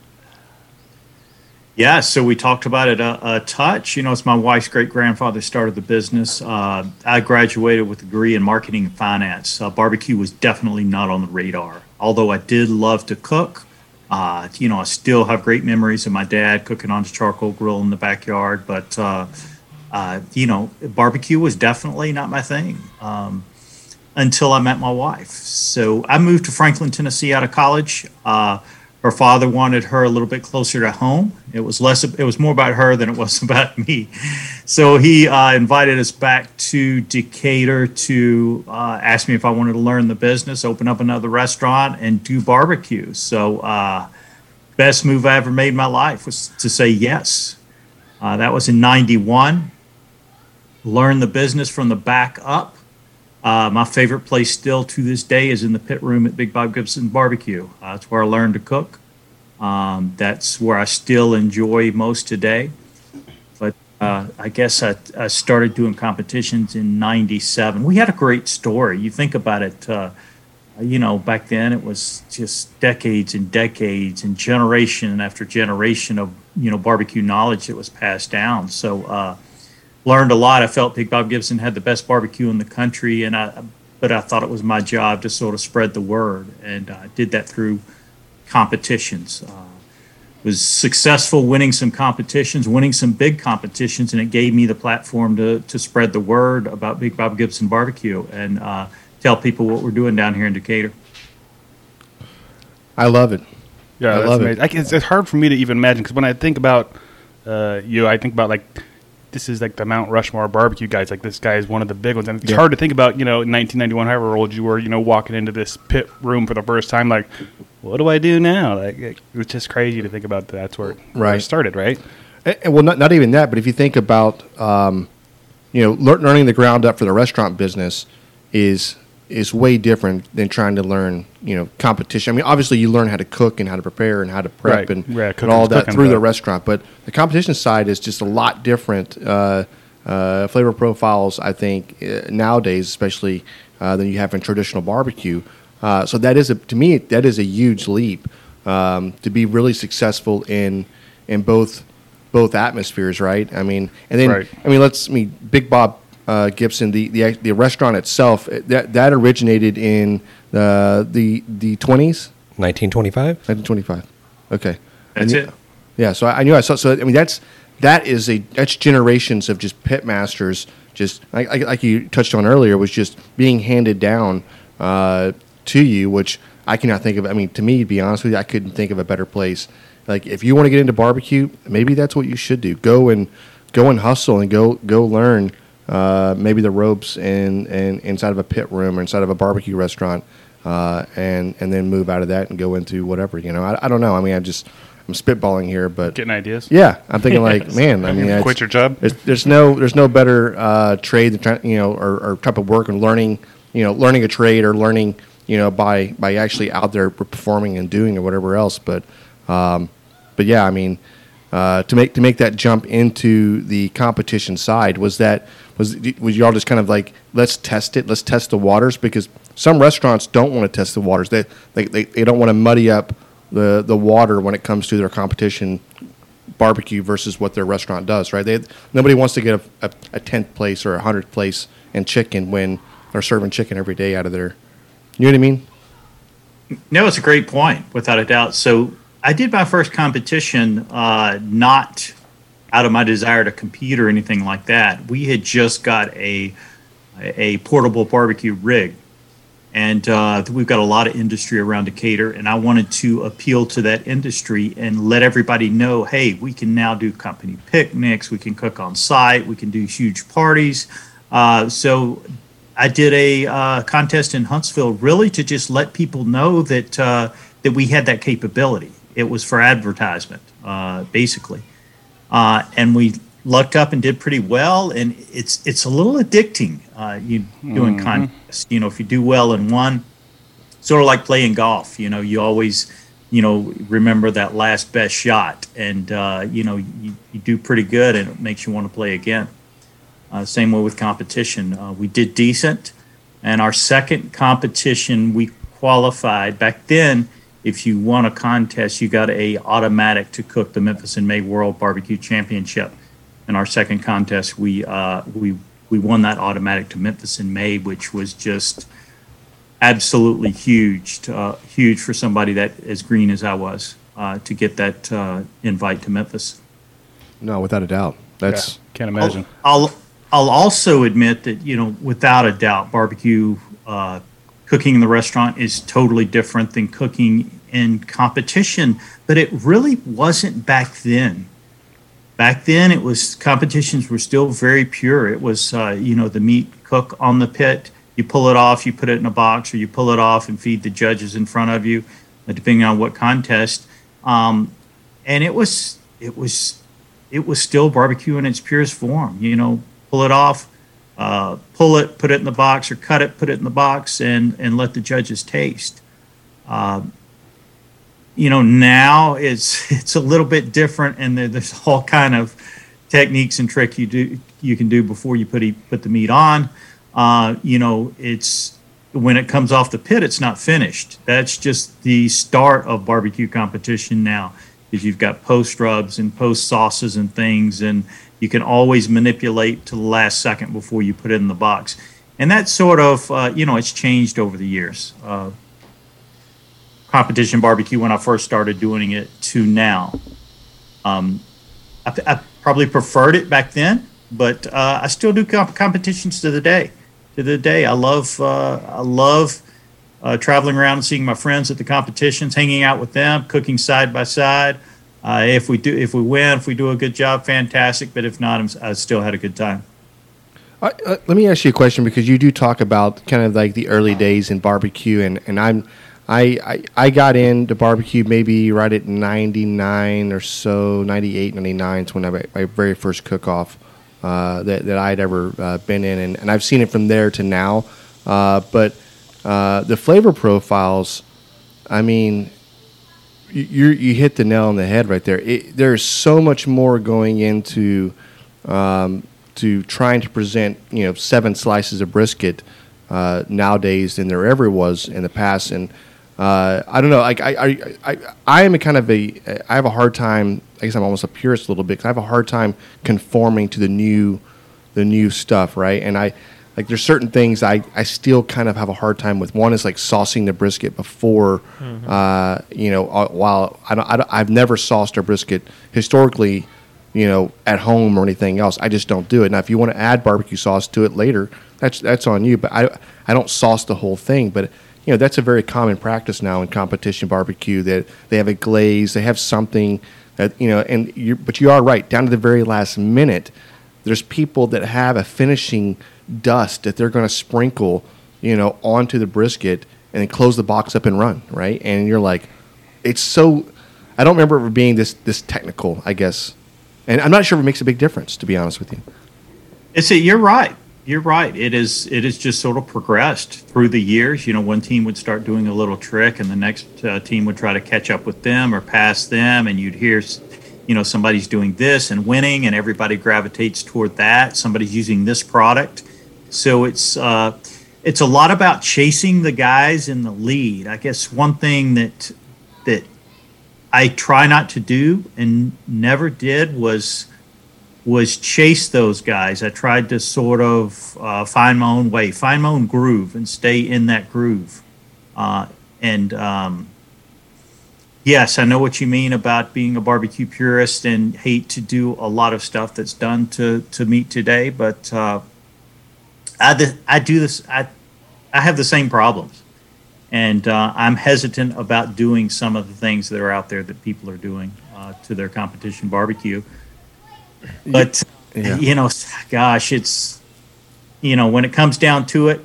Speaker 6: Yeah, so we talked about it a, a touch. You know, it's my wife's great grandfather started the business. Uh, I graduated with a degree in marketing and finance. Uh, barbecue was definitely not on the radar, although I did love to cook. Uh, you know, I still have great memories of my dad cooking on his charcoal grill in the backyard. But uh, you know, barbecue was definitely not my thing um, until I met my wife. So I moved to Franklin, Tennessee, out of college. Uh, her father wanted her a little bit closer to home. It was less. It was more about her than it was about me. So he uh, invited us back to Decatur to uh, ask me if I wanted to learn the business, open up another restaurant, and do barbecue. So uh, best move I ever made in my life was to say yes. Uh, that was in '91. Learn the business from the back up. Uh, my favorite place still to this day is in the pit room at Big Bob Gibson Barbecue. Uh, it's where I learned to cook. Um, that's where I still enjoy most today. But uh, I guess I, I started doing competitions in '97. We had a great story. You think about it. Uh, you know, back then it was just decades and decades and generation after generation of you know barbecue knowledge that was passed down. So uh, learned a lot. I felt Big Bob Gibson had the best barbecue in the country, and I but I thought it was my job to sort of spread the word, and I did that through competitions. Uh, was successful winning some competitions, winning some big competitions, and it gave me the platform to to spread the word about Big Bob Gibson barbecue and uh, tell people what we're doing down here in Decatur.
Speaker 1: I love it.
Speaker 2: Yeah,
Speaker 1: I
Speaker 2: that's
Speaker 1: love it.
Speaker 2: amazing. I can, it's, it's hard for me to even imagine because when I think about uh, you, I think about like this is like the Mount Rushmore barbecue guys. Like this guy is one of the big ones, and it's
Speaker 1: Yeah.
Speaker 2: hard to think about. You know, in 1991, however old you were, you know, walking into this pit room for the first time, like, what do I do now? Like, it's just crazy to think about. That's where, it- where
Speaker 1: Right.
Speaker 2: it started, right?
Speaker 1: And, and well, not, not even that, but if you think about, um, you know, learning the ground up for the restaurant business is is way different than trying to learn, you know, competition. I mean, obviously you learn how to cook and how to prepare and how to prep
Speaker 2: Right.
Speaker 1: and,
Speaker 2: Yeah,
Speaker 1: and all that through the restaurant. But the competition side is just a lot different. Uh, uh, flavor profiles, I think, uh, nowadays, especially uh, than you have in traditional barbecue. Uh, so that is a, to me, that is a huge leap um, to be really successful in in both both atmospheres, right? I mean, and then
Speaker 2: Right.
Speaker 1: I mean, let's I mean, Big Bob uh, Gibson, the, the the restaurant itself, that that originated in uh, the the twenties,
Speaker 4: 1925.
Speaker 1: nineteen twenty five. Okay,
Speaker 6: That's
Speaker 1: And
Speaker 6: it.
Speaker 1: Yeah, so I, I knew I saw. So I mean, that's that is a that's generations of just pit masters. Just like, like, like you touched on earlier, was just being handed down uh, to you, which I cannot think of. I mean, to me, to be honest with you, I couldn't think of a better place. Like, if you want to get into barbecue, maybe that's what you should do. Go and go and hustle and go go learn uh, maybe the ropes and and inside of a pit room or inside of a barbecue restaurant, uh, and and then move out of that and go into whatever. You know, I, I don't know. I mean, I just I'm spitballing here, but
Speaker 2: Getting ideas.
Speaker 1: yeah, I'm thinking like, man, I mean,
Speaker 2: Quit your job.
Speaker 1: There's, no there's no better uh, trade than you know or, or type of work and learning you know learning a trade or learning you know by by actually out there performing and doing or whatever else. But um, but yeah, I mean. Uh, to make to make that jump into the competition side was that was was y'all just kind of like let's test it let's test the waters because some restaurants don't want to test the waters they they, they, they don't want to muddy up the the water when it comes to their competition barbecue versus what their restaurant does, right? They, nobody wants to get a, a, 10th place or a 100th place in chicken when they're serving chicken every day out of their. You know what I mean?
Speaker 6: No, it's a great point, without a doubt. So I did my first competition uh, not out of my desire to compete or anything like that. We had just got a a portable barbecue rig, and uh, we've got a lot of industry around Decatur, and I wanted to appeal to that industry and let everybody know, hey, we can now do company picnics, we can cook on site, we can do huge parties. Uh, so I did a uh, contest in Huntsville, really to just let people know that uh, that we had that capability. It was for advertisement, uh, basically, uh, and we lucked up and did pretty well. And it's it's a little addicting. Uh, you doing contests, you know, if you do well in one, sort of like playing golf. You know, you always you know remember that last best shot, and uh, you know you, you do pretty good, and it makes you want to play again. Uh, same way with competition. Uh, we did decent, and our second competition we qualified. Back then, if you won a contest, you got a automatic to cook the Memphis in May World Barbecue Championship. In our second contest, we uh, we we won that automatic to Memphis in May, which was just absolutely huge, to, uh, huge for somebody that as green as I was uh, to get that uh, invite to Memphis.
Speaker 1: No, without a doubt. That's
Speaker 2: Yeah, can't imagine.
Speaker 6: I'll I'll also admit that you know without a doubt barbecue uh, cooking in the restaurant is totally different than cooking in competition, but it really wasn't back then. Back then, it was competitions were still very pure. It was uh, you know the meat cook on the pit. You pull it off, you put it in a box, or you pull it off and feed the judges in front of you, uh, depending on what contest. Um, and it was it was it was still barbecue in its purest form. You know, pull it off, uh, pull it, put it in the box, or cut it, put it in the box, and and let the judges taste. Um, you know, now it's it's a little bit different, and there, there's all kind of techniques and trick you do you can do before you put put the meat on. Uh, you know, it's when it comes off the pit, it's not finished. That's just the start of barbecue competition now, because you've got post rubs and post sauces and things, and you can always manipulate to the last second before you put it in the box. And that sort of, uh, you know, it's changed over the years. Uh, competition barbecue when I first started doing it to now. Um, I, I probably preferred it back then, but uh, I still do comp- competitions to the day. To the day, I love uh, I love uh, traveling around and seeing my friends at the competitions, hanging out with them, cooking side by side. Uh, if we do, if we win, if we do a good job, fantastic. But if not, I'm, I still had a good time.
Speaker 1: Uh, uh, let me ask you a question because you do talk about kind of like the early days in barbecue, and, and I'm I, I I got into barbecue maybe right at 99 or so, 98, 99 is when I my very first cook off uh, that, that I'd ever uh, been in, and, and I've seen it from there to now. Uh, but uh, the flavor profiles, I mean, you you hit the nail on the head right there. It, there's so much more going into um, to trying to present you know seven slices of brisket uh, nowadays than there ever was in the past. And uh, I don't know, like I, I, I, I am a kind of a I have a hard time. I guess I'm almost a purist a little bit because I have a hard time conforming to the new the new stuff, right? And I like there's certain things I, I still kind of have a hard time with. One is like saucing the brisket before, uh, you know, uh, while I don't, I don't I've never sauced a brisket historically, you know, at home or anything else. I just don't do it. Now, if you want to add barbecue sauce to it later, that's that's on you. But I I don't sauce the whole thing. But you know, that's a very common practice now in competition barbecue that they have a glaze, they have something that you know, and you but you are right down to the very last minute there's people that have a finishing dust that they're going to sprinkle, you know, onto the brisket and then close the box up and run, right? And you're like, it's so. I don't remember it being this this technical, I guess, and I'm not sure if it makes a big difference, to be honest with you.
Speaker 6: It's a, you're right. You're right. It is. It has just sort of progressed through the years. You know, one team would start doing a little trick, and the next uh, team would try to catch up with them or pass them, and you'd hear, you know, somebody's doing this and winning, and everybody gravitates toward that. Somebody's using this product, so it's uh, it's a lot about chasing the guys in the lead. I guess one thing that that I try not to do and never did was was chase those guys. I tried to sort of uh, find my own way, find my own groove, and stay in that groove. Uh, and um, yes, I know what you mean about being a barbecue purist and hate to do a lot of stuff that's done to to meat today. But uh, I I do this. I I have the same problems, and uh, I'm hesitant about doing some of the things that are out there that people are doing uh, to their competition barbecue. But
Speaker 1: Yeah.
Speaker 6: you know, gosh, it's you know when it comes down to it,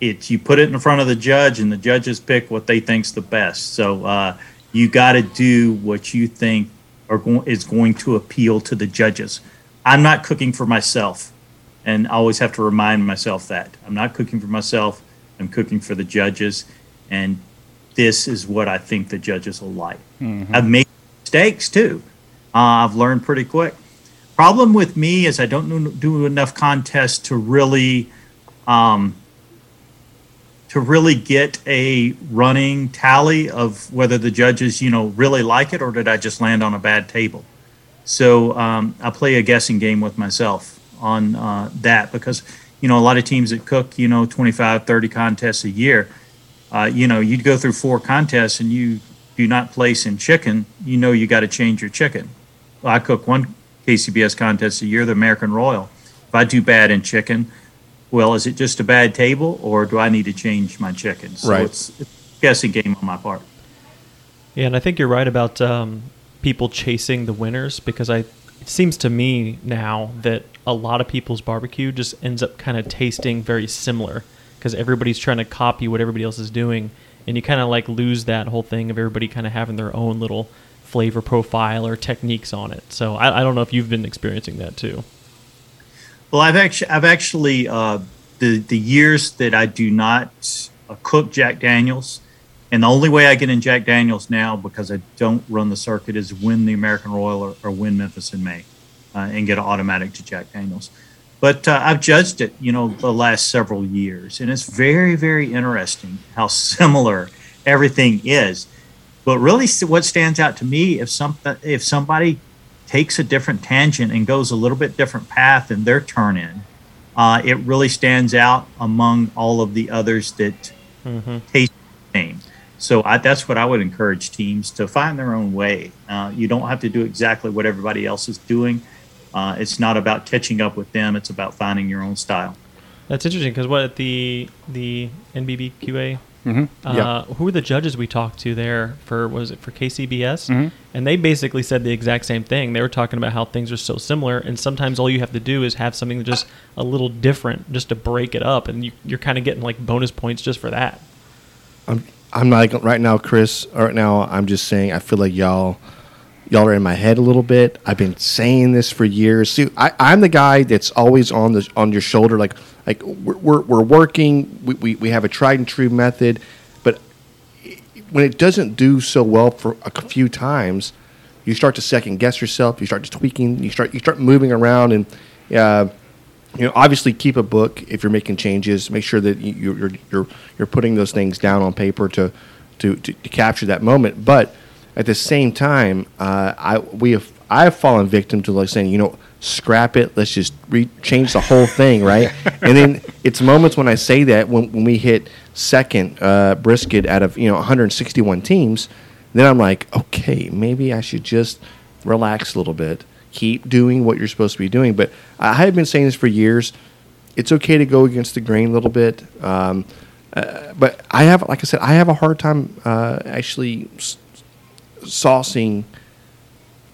Speaker 6: it's you put it in front of the judge, and the judges pick what they think's the best. So uh, you got to do what you think are go- is going to appeal to the judges. I'm not cooking for myself, and I always have to remind myself that I'm not cooking for myself. I'm cooking for the judges, and this is what I think the judges will like. I've made mistakes too. Uh, I've learned pretty quick. Problem with me is I don't do- do enough contests to really, um, to really get a running tally of whether the judges, you know, really like it or did I just land on a bad table. So um, I play a guessing game with myself on uh, that because, you know, a lot of teams that cook, you know, 25, 30 contests a year, uh, you know, you'd go through four contests and you do not place in chicken, you know, you got to change your chicken. Well, I cook one KCBS contest a year, the American Royal. If I do bad in chicken, well, is it just a bad table or do I need to change my chicken? So
Speaker 1: Right.
Speaker 6: it's, it's a guessing game on my part.
Speaker 3: Yeah, and I think you're right about um, people chasing the winners because I it seems to me now that a lot of people's barbecue just ends up kind of tasting very similar because everybody's trying to copy what everybody else is doing, and you kind of like lose that whole thing of everybody kind of having their own little flavor profile or techniques on it. So I, I don't know if you've been experiencing that too.
Speaker 6: Well, I've actually, I've actually, uh, the the years that I do not uh, cook Jack Daniels, And the only way I get in Jack Daniels now, because I don't run the circuit, is win the American Royal or, or win Memphis in May, and get an automatic to Jack Daniels. But uh, I've judged it, you know, the last several years, and it's very, very interesting how similar everything is. But really, what stands out to me if some if somebody takes a different tangent and goes a little bit different path in their turn in, uh, it really stands out among all of the others that
Speaker 3: Mm-hmm.
Speaker 6: taste the same. So I, that's what I would encourage teams to find their own way. Uh, you don't have to do exactly what everybody else is doing. Uh, it's not about catching up with them. It's about finding your own style.
Speaker 3: That's interesting because what the the NBBQA,
Speaker 2: Mm-hmm.
Speaker 3: uh,
Speaker 1: Yeah.
Speaker 3: who were the judges we talked to there for? Was it for KCBS?
Speaker 2: Mhm.
Speaker 3: And they basically said the exact same thing. They were talking about how things are so similar, and sometimes all you have to do is have something just a little different, just to break it up, and you, you're kind of getting like bonus points just for that.
Speaker 1: I'm I'm like right now, Chris. Right now, I'm just saying. I feel like y'all y'all are in my head a little bit. I've been saying this for years. See, I, I'm the guy that's always on the on your shoulder. Like like we're we're, we're working. We, we we have a tried and true method, but when it doesn't do so well for a few times, you start to second guess yourself. You start just tweaking. You start you start moving around and. Uh, you know, obviously keep a book if you're making changes. Make sure that you, you're you're you're putting those things down on paper to to, to, to capture that moment. But at the same time, uh, I we have I have fallen victim to like saying, you know, scrap it. Let's just re- change the whole thing, right? and then it's moments when I say that when when we hit second uh, brisket out of you know 161 teams, then I'm like, okay, maybe I should just relax a little bit keep doing what you're supposed to be doing. But I have been saying this for years. It's okay to go against the grain a little bit. Um, uh, but I have, like I said, I have a hard time uh, actually s- saucing.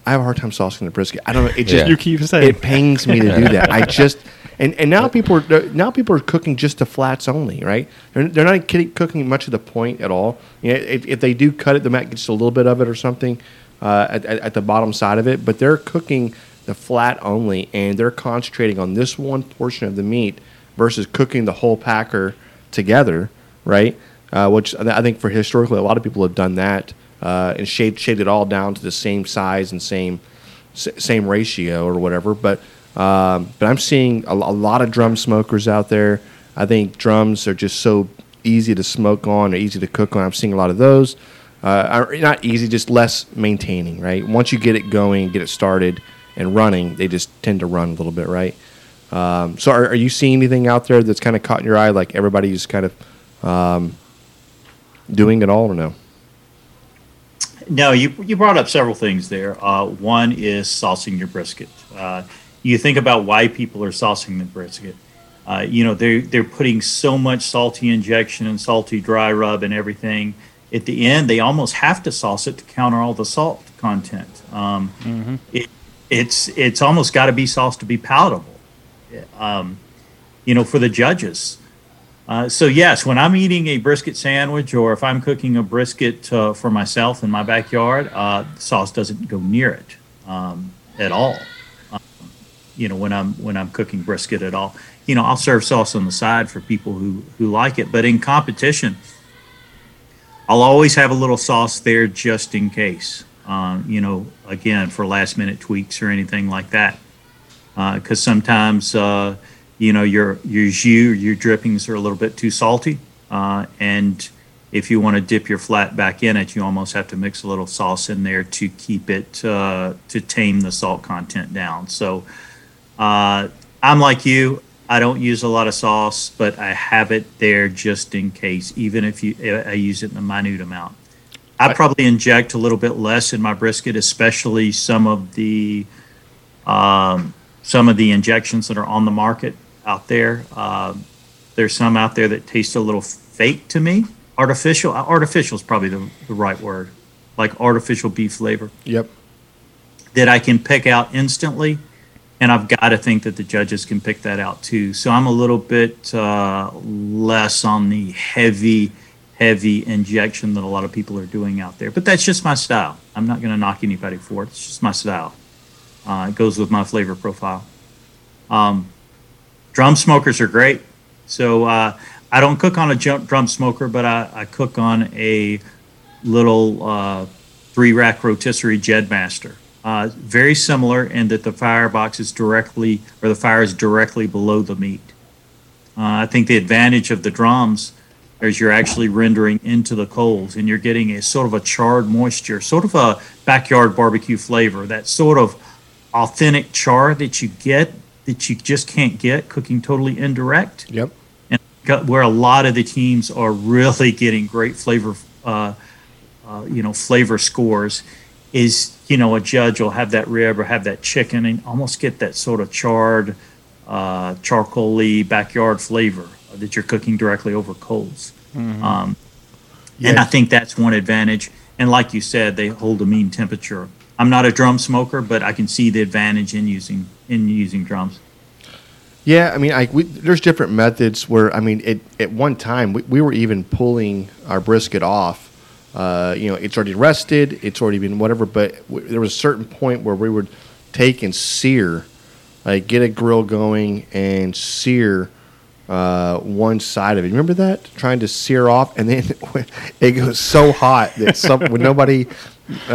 Speaker 1: I have a hard time saucing the brisket. I don't know. It just
Speaker 4: Yeah.
Speaker 2: You keep saying.
Speaker 1: it pains me to do that. I just and, and now people are now people are cooking just the flats only, right? They're, they're not kidding, cooking much of the point at all. You know, if, if they do cut it, they might get just a little bit of it or something uh, at, at, at the bottom side of it. But they're cooking the flat only, and they're concentrating on this one portion of the meat versus cooking the whole packer together, right? Uh, which I think for historically, a lot of people have done that uh, and shaved shaved it all down to the same size and same same ratio or whatever. But um, but I'm seeing a, a lot of drum smokers out there. I think drums are just so easy to smoke on or easy to cook on. I'm seeing a lot of those. Uh, not easy, just less maintaining, right? Once you get it going, get it started and running, they just tend to run a little bit, right? Um, so, are, are you seeing anything out there that's kind of caught in your eye, like everybody's kind of um, doing it all, or no?
Speaker 6: No, you you brought up several things there. Uh, one is saucing your brisket. Uh, you think about why people are saucing the brisket. Uh, you know, they're they're putting so much salty injection and salty dry rub and everything. At the end, they almost have to sauce it to counter all the salt content. Um, it, it's it's almost got to be sauce to be palatable. Um, you know, for the judges. Uh, so yes, when I'm eating a brisket sandwich, or if I'm cooking a brisket uh, for myself in my backyard, uh, sauce doesn't go near it um, at all. Um, you know, when I'm when I'm cooking brisket at all, you know, I'll serve sauce on the side for people who who like it. But in competition, I'll always have a little sauce there just in case. Um, you know, again for last minute tweaks or anything like that. Because sometimes uh, you know your your jus your drippings are a little bit too salty uh, and if you want to dip your flat back in it you almost have to mix a little sauce in there to keep it uh, to tame the salt content down. So uh, i'm like you. I don't use a lot of sauce but i have it there just in case even if you i use it in a minute amount. I probably inject a little bit less in my brisket especially some of the um, some of the injections that are on the market out there. Um, there's some out there that taste a little fake to me. Artificial. Artificial is probably the, the right word. Like artificial beef flavor
Speaker 1: Yep.
Speaker 6: that I can pick out instantly. And I've got to think that the judges can pick that out too. So I'm a little bit uh, less on the heavy, heavy injection that a lot of people are doing out there. But that's just my style. I'm not going to knock anybody for it. It's just my style. Uh, it goes with my flavor profile. Um, drum smokers are great. So uh, I don't cook on a drum smoker, but I, I cook on a little uh, three rack rotisserie Jedmaster. Uh, very similar in that the firebox is directly, or the fire is directly below the meat. Uh, I think the advantage of the drums is you're actually rendering into the coals and you're getting a sort of a charred moisture, sort of a backyard barbecue flavor, that sort of authentic char that you get that you just can't get cooking totally indirect
Speaker 1: Yep.
Speaker 6: and got- where a lot of the teams are really getting great flavor, uh, uh, you know, flavor scores, is you know a judge will have that rib or have that chicken and almost get that sort of charred, uh, charcoaly backyard flavor that you're cooking directly over coals. Um, And I think that's one advantage. And like you said, they hold a mean temperature. I'm not a drum smoker, but I can see the advantage in using in using drums.
Speaker 1: Yeah, I mean, I, we, there's different methods where I mean, it, at one time we, we were even pulling our brisket off. Uh, you know, it's already rested, it's already been whatever, but w- there was a certain point where we would take and sear, like get a grill going and sear uh, one side of it. Remember that trying to sear off, and then it goes so hot that some when nobody. Um,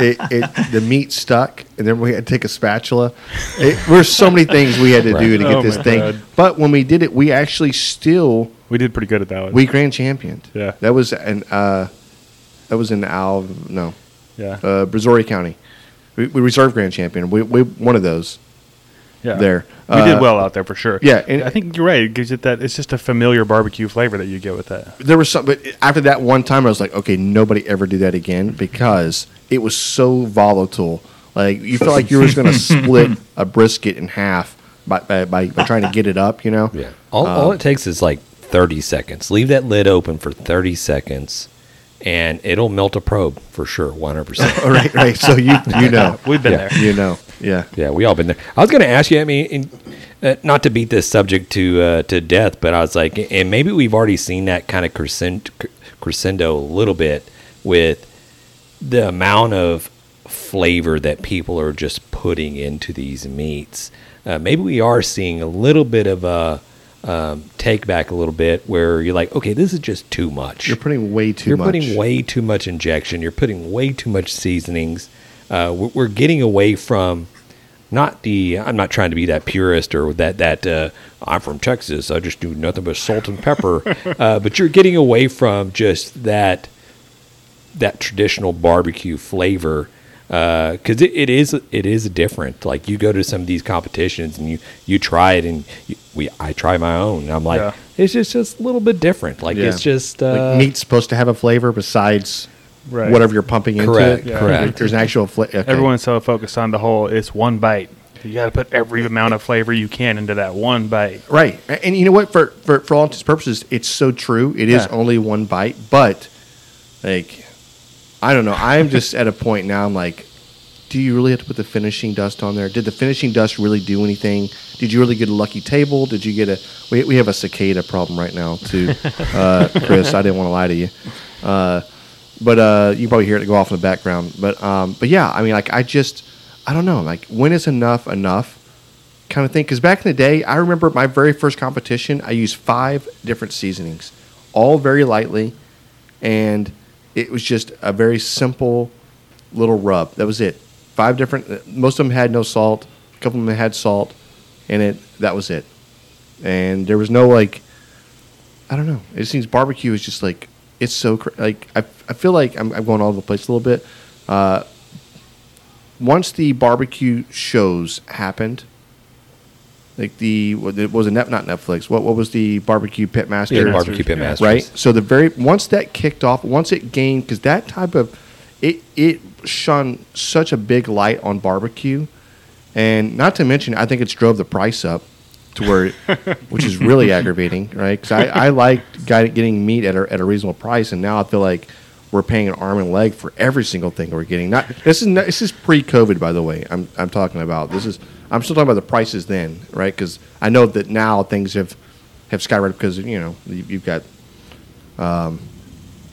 Speaker 1: it, it the meat stuck, and then we had to take a spatula. It, there's so many things we had to do to get
Speaker 2: Oh
Speaker 1: this
Speaker 2: my
Speaker 1: thing.
Speaker 2: God.
Speaker 1: But when we did it, we actually still
Speaker 2: We did pretty good at that one.
Speaker 1: we grand championed.
Speaker 2: Yeah.
Speaker 1: that was an uh, that was in Al no
Speaker 2: yeah.
Speaker 1: uh, Brazoria County. We, we reserve grand champion. We, we one of those.
Speaker 2: Yeah.
Speaker 1: there.
Speaker 2: We did
Speaker 1: Uh,
Speaker 2: well out there for sure.
Speaker 1: yeah, and-
Speaker 2: I think you're right. It gives it that. It's just a familiar barbecue flavor that you get with that.
Speaker 1: There was some, but after that one time, I was like, okay, nobody ever do that again because it was so volatile. Like you felt like you were just going to split a brisket in half by, by, by, by trying to get it up. You know.
Speaker 4: Yeah. All, all it takes is like 30 seconds. Leave that lid open for 30 seconds, and it'll melt a probe for sure, 100%.
Speaker 1: All right, right. So you you know
Speaker 2: We've been
Speaker 4: Yeah.
Speaker 2: there.
Speaker 1: you know yeah.
Speaker 4: yeah, we all been there. I was going to ask you. I mean, in, uh, not to beat this subject to uh, to death, but I was like, and maybe we've already seen that kind of crescendo, crescendo a little bit with the amount of flavor that people are just putting into these meats. Uh, maybe we are seeing a little bit of a um, take back a little bit where you're like, okay, this is just too much.
Speaker 1: You're putting way too much.
Speaker 4: You're
Speaker 1: much.
Speaker 4: putting way too much injection. You're putting way too much seasonings. Uh, we're, we're getting away from not the. I'm not trying to be that purist or that that. Uh, I'm from Texas. I just do nothing but salt and pepper. uh, but you're getting away from just that that traditional barbecue flavor because it, it is it is different. Like you go to some of these competitions and you you try it and you, we I try my own and I'm like
Speaker 2: Yeah.
Speaker 4: it's just just a little bit different. Like
Speaker 1: Yeah.
Speaker 4: it's just uh,
Speaker 1: like meat's supposed to have a flavor besides
Speaker 2: Right.
Speaker 1: whatever you're pumping
Speaker 4: Correct,
Speaker 1: into it.
Speaker 2: Yeah.
Speaker 4: correct.
Speaker 1: There's an actual flavor. Okay.
Speaker 2: Everyone's so focused on the whole. It's one bite. You got to put every amount of flavor you can into that one bite.
Speaker 1: Right. And you know what? For for, for all intents purposes, it's so true. It is
Speaker 2: Yeah.
Speaker 1: only one bite, but like I don't know. I'm just at a point now I'm like, do you really have to put the finishing dust on there? Did the finishing dust really do anything? Did you really get a lucky table? Did you get a we, we have a cicada problem right now too, uh, Chris. I didn't want to lie to you. Uh, but uh, you probably hear it go off in the background. But um, but yeah, I mean, like I just I don't know. Like when is enough enough? kind of thing. Because back in the day, I remember my very first competition, I used five different seasonings, all very lightly, and it was just a very simple little rub. That was it. Five different. Most of them had no salt. A couple of them had salt, and it that was it. And there was no like, I don't know. It seems barbecue is just like it's so cra- like I, I feel like I'm, I'm going all over the place a little bit. Uh, once the barbecue shows happened, like the what it was a net not Netflix. What what was the barbecue pitmaster?
Speaker 4: yeah, barbecue pit masters.
Speaker 1: right? So the very once that kicked off, once it gained because that type of it it shone such a big light on barbecue, and not to mention I think it's drove the price up to where, which is really aggravating, right? Because I, I like getting meat at a, at a reasonable price, and now I feel like we're paying an arm and leg for every single thing we're getting. Not this is not, this is pre-COVID, by the way. I'm I'm talking about this is I'm still talking about the prices then, right? Because I know that now things have have skyrocketed because you know you- you've got um,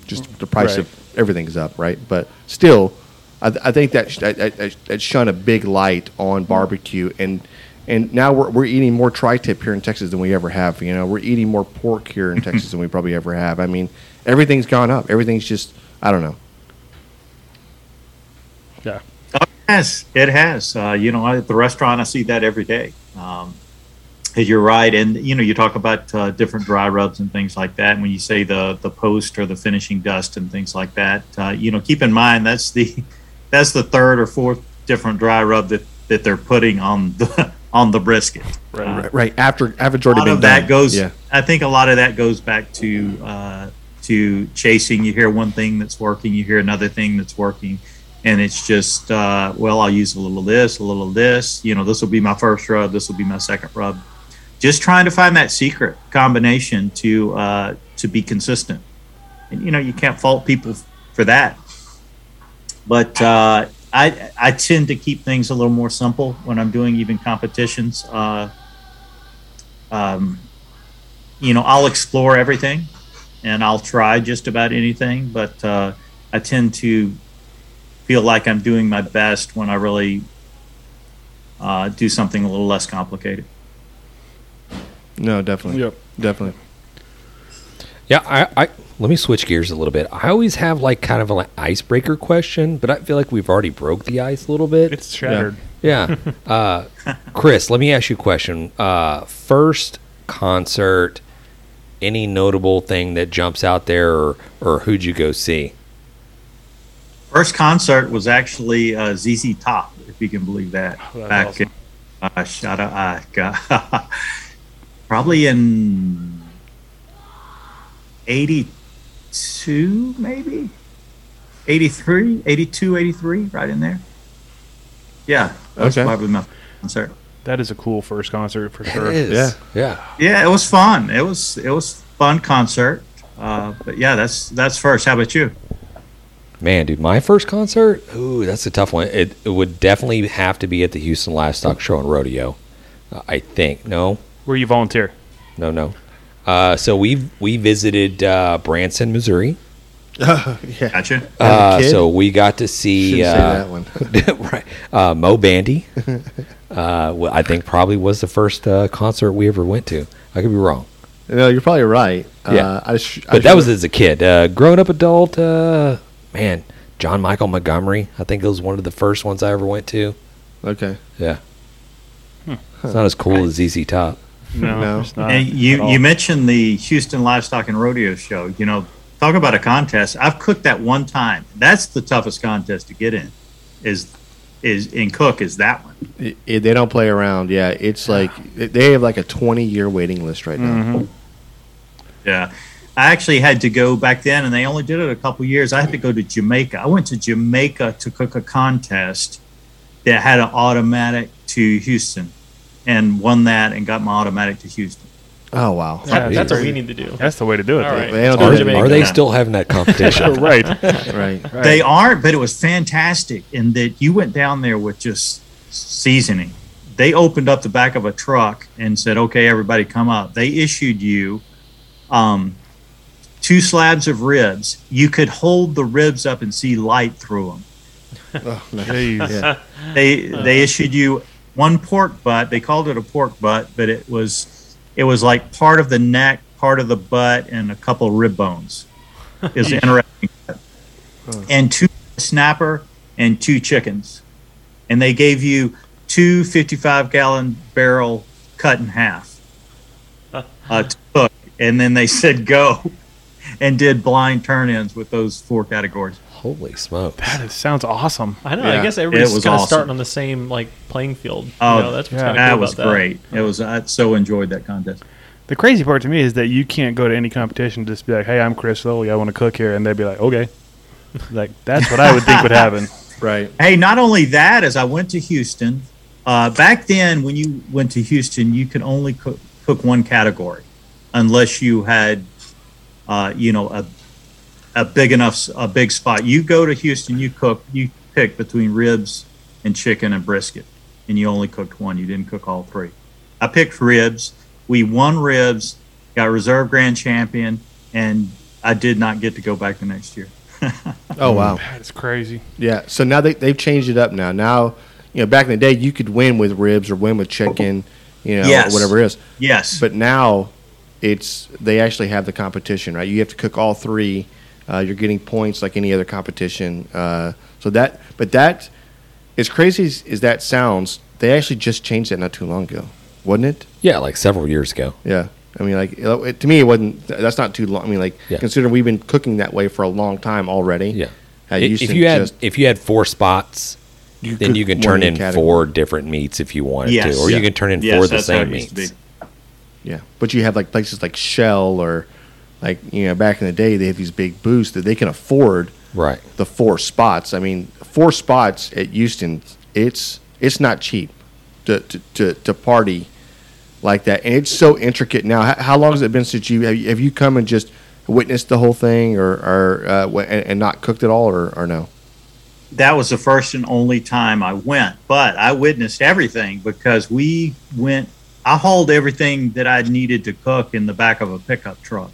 Speaker 1: just the price
Speaker 2: Right.
Speaker 1: of everything's up, right? But still, I, I think that sh- shone a big light on barbecue, and And now we're, we're eating more tri-tip here in Texas than we ever have. You know, we're eating more pork here in Texas than we probably ever have. I mean, everything's gone up. Everything's just I don't know.
Speaker 2: Yeah.
Speaker 6: Yes, it has. Uh, you know, at the restaurant, I see that every day. Um, you're right, and you know, you talk about uh, different dry rubs and things like that. And when you say the the post or the finishing dust and things like that, uh, you know, keep in mind that's the that's the third or fourth different dry rub that that they're putting on the on the brisket.
Speaker 2: Right.
Speaker 6: Uh,
Speaker 1: Right, right after after it's
Speaker 6: a
Speaker 1: already
Speaker 6: lot
Speaker 1: been
Speaker 6: of that
Speaker 1: done.
Speaker 6: goes.
Speaker 1: Yeah.
Speaker 6: I think a lot of that goes back to uh, to chasing. You hear one thing that's working, you hear another thing that's working, and it's just uh, well, I'll use a little of this, a little of this. You know, this will be my first rub. This will be my second rub. Just trying to find that secret combination to uh, to be consistent. And you know, you can't fault people for that. But uh, I I tend to keep things a little more simple when I'm doing even competitions. Uh, um, you know, I'll explore everything and I'll try just about anything, but uh, I tend to feel like I'm doing my best when I really uh, do something a little less complicated.
Speaker 1: No, definitely.
Speaker 2: Yep.
Speaker 1: Definitely.
Speaker 4: Yeah, I, I let me switch gears a little bit. I always have like kind of an icebreaker question, but I feel like we've already broke the ice a little bit.
Speaker 2: It's shattered.
Speaker 4: Yeah. Uh, Chris, let me ask you a question. Uh, first concert, any notable thing that jumps out there, or, or who'd you go see?
Speaker 6: First concert was actually uh, ZZ Top, if you can believe that.
Speaker 2: Oh,
Speaker 6: Back
Speaker 2: awesome.
Speaker 6: in, uh, shout out, uh, God, probably in 82, maybe? 83, 82, 83, right in there. Yeah, that's
Speaker 1: Okay.
Speaker 6: probably my concert.
Speaker 2: That is a cool first concert for sure.
Speaker 4: It is.
Speaker 1: Yeah.
Speaker 4: Yeah.
Speaker 6: Yeah, it was fun. It was it was fun concert. Uh, but yeah, that's that's first. How about you?
Speaker 4: Man, dude, my first concert, ooh, that's a tough one. It, it would definitely have to be at the Houston Livestock Show and Rodeo. Uh, I think. No,
Speaker 2: Where you volunteer?
Speaker 4: no, no. Uh, so we we visited uh, Branson, Missouri.
Speaker 1: yeah.
Speaker 6: Gotcha.
Speaker 4: Uh, so we got to see
Speaker 1: Shouldn't say
Speaker 4: uh,
Speaker 1: that one.
Speaker 4: right, uh, Moe Bandy. uh, I think probably was the first uh, concert we ever went to. I could be wrong,
Speaker 1: No, you're probably right.
Speaker 4: Yeah.
Speaker 1: Uh, I sh- I
Speaker 4: but that was as a kid. Uh, grown up adult, uh, man, John Michael Montgomery. I think it was one of the first ones I ever went to.
Speaker 1: okay.
Speaker 4: Yeah, it's not as cool as ZZ Top.
Speaker 2: No,
Speaker 1: No.
Speaker 2: it's not.
Speaker 6: And you you mentioned the Houston Livestock and Rodeo Show. You know, talk about a contest. I've cooked that one time. That's the toughest contest to get in. Is is in cook is that one.
Speaker 1: I- I- they don't play around. Yeah, it's like they have like a 20 year waiting list right now.
Speaker 2: Mhm.
Speaker 6: Yeah. I actually had to go back then, and they only did it a couple years. I had to go to Jamaica. I went to Jamaica to cook a contest that had an automatic to Houston, and won that and got my automatic to Houston.
Speaker 1: Oh wow.
Speaker 2: Yeah,
Speaker 3: That's what we need to do.
Speaker 2: That's the way to do it.
Speaker 3: All right.
Speaker 1: They don't do
Speaker 4: Are, are they still having that competition?
Speaker 2: right.
Speaker 1: right.
Speaker 2: right.
Speaker 6: They aren't, but it was fantastic in that you went down there with just seasoning. They opened up the back of a truck and said, "Okay, everybody, come up." They issued you um, two slabs of ribs. You could hold the ribs up and see light through them.
Speaker 1: Oh, Yeah.
Speaker 6: They they issued you one pork butt. They called it a pork butt, but it was it was like part of the neck, part of the butt, and a couple of rib bones. Is interesting. And two snapper and two chickens, and they gave you two 55 gallon barrel cut in half uh, to cook, and then they said go, and did blind turn-ins with those four categories.
Speaker 4: Holy smoke!
Speaker 2: That is, sounds awesome.
Speaker 3: I know.
Speaker 1: Yeah.
Speaker 3: I guess everybody's
Speaker 6: It was
Speaker 3: kind of
Speaker 6: awesome.
Speaker 3: starting on the same like playing field.
Speaker 6: Oh,
Speaker 3: you know, that's what's
Speaker 2: yeah.
Speaker 6: That
Speaker 3: cool
Speaker 6: was
Speaker 3: about that.
Speaker 6: great. It was I so enjoyed that contest.
Speaker 2: The crazy part to me is that you can't go to any competition and just be like, "Hey, I'm Chris Lilly. I want to cook here," and they'd be like, "Okay." Like that's what I would think would happen.
Speaker 1: Right.
Speaker 6: Hey, not only that, as I went to Houston, uh, back then when you went to Houston, you could only cook, cook one category, unless you had, uh, you know, a a big enough s- a big spot. You go to Houston, you cook, you pick between ribs and chicken and brisket, and you only cooked one. You didn't cook all three. I picked ribs. We won ribs, got reserve grand champion, and I did not get to go back the next year.
Speaker 1: Oh wow.
Speaker 2: That is crazy.
Speaker 1: Yeah. So now they they've changed it up now. Now you know, back in the day, you could win with ribs or win with chicken, you know,
Speaker 6: Yes.
Speaker 1: whatever it is.
Speaker 6: Yes.
Speaker 1: But now, it's they actually have the competition, right? You have to cook all three. Uh, you're getting points like any other competition. Uh, so that, but that, as crazy as, as that sounds, they actually just changed that not too long ago, wasn't it?
Speaker 4: Yeah, like several years ago.
Speaker 1: Yeah. I mean, like it, to me, it wasn't. That's not too long. I mean, like
Speaker 4: Yeah.
Speaker 1: considering we've been cooking that way for a long time already.
Speaker 4: Yeah.
Speaker 1: I
Speaker 4: if if you had
Speaker 1: just-
Speaker 4: if you had four spots, then you can turn
Speaker 1: in
Speaker 4: in
Speaker 1: category.
Speaker 4: four different meats if you wanted
Speaker 6: Yes.
Speaker 4: to, or
Speaker 1: Yeah.
Speaker 4: you can turn in
Speaker 6: Yes,
Speaker 4: four of the same
Speaker 6: it used to
Speaker 4: meats.
Speaker 6: Be.
Speaker 1: Yeah, but you have like places like Shell or like you know back in the day they have these big booths that they can afford
Speaker 4: Right.
Speaker 1: the four spots. I mean, four spots at Houston, it's it's not cheap to to, to, to party like that, and it's so intricate now. How, how long has it been since you have, you have you come and just witnessed the whole thing, or or uh, and, and not cooked at all, or, or no?
Speaker 6: that was the first and only time I went, but I witnessed everything because we went. I hauled everything that I needed to cook in the back of a pickup truck.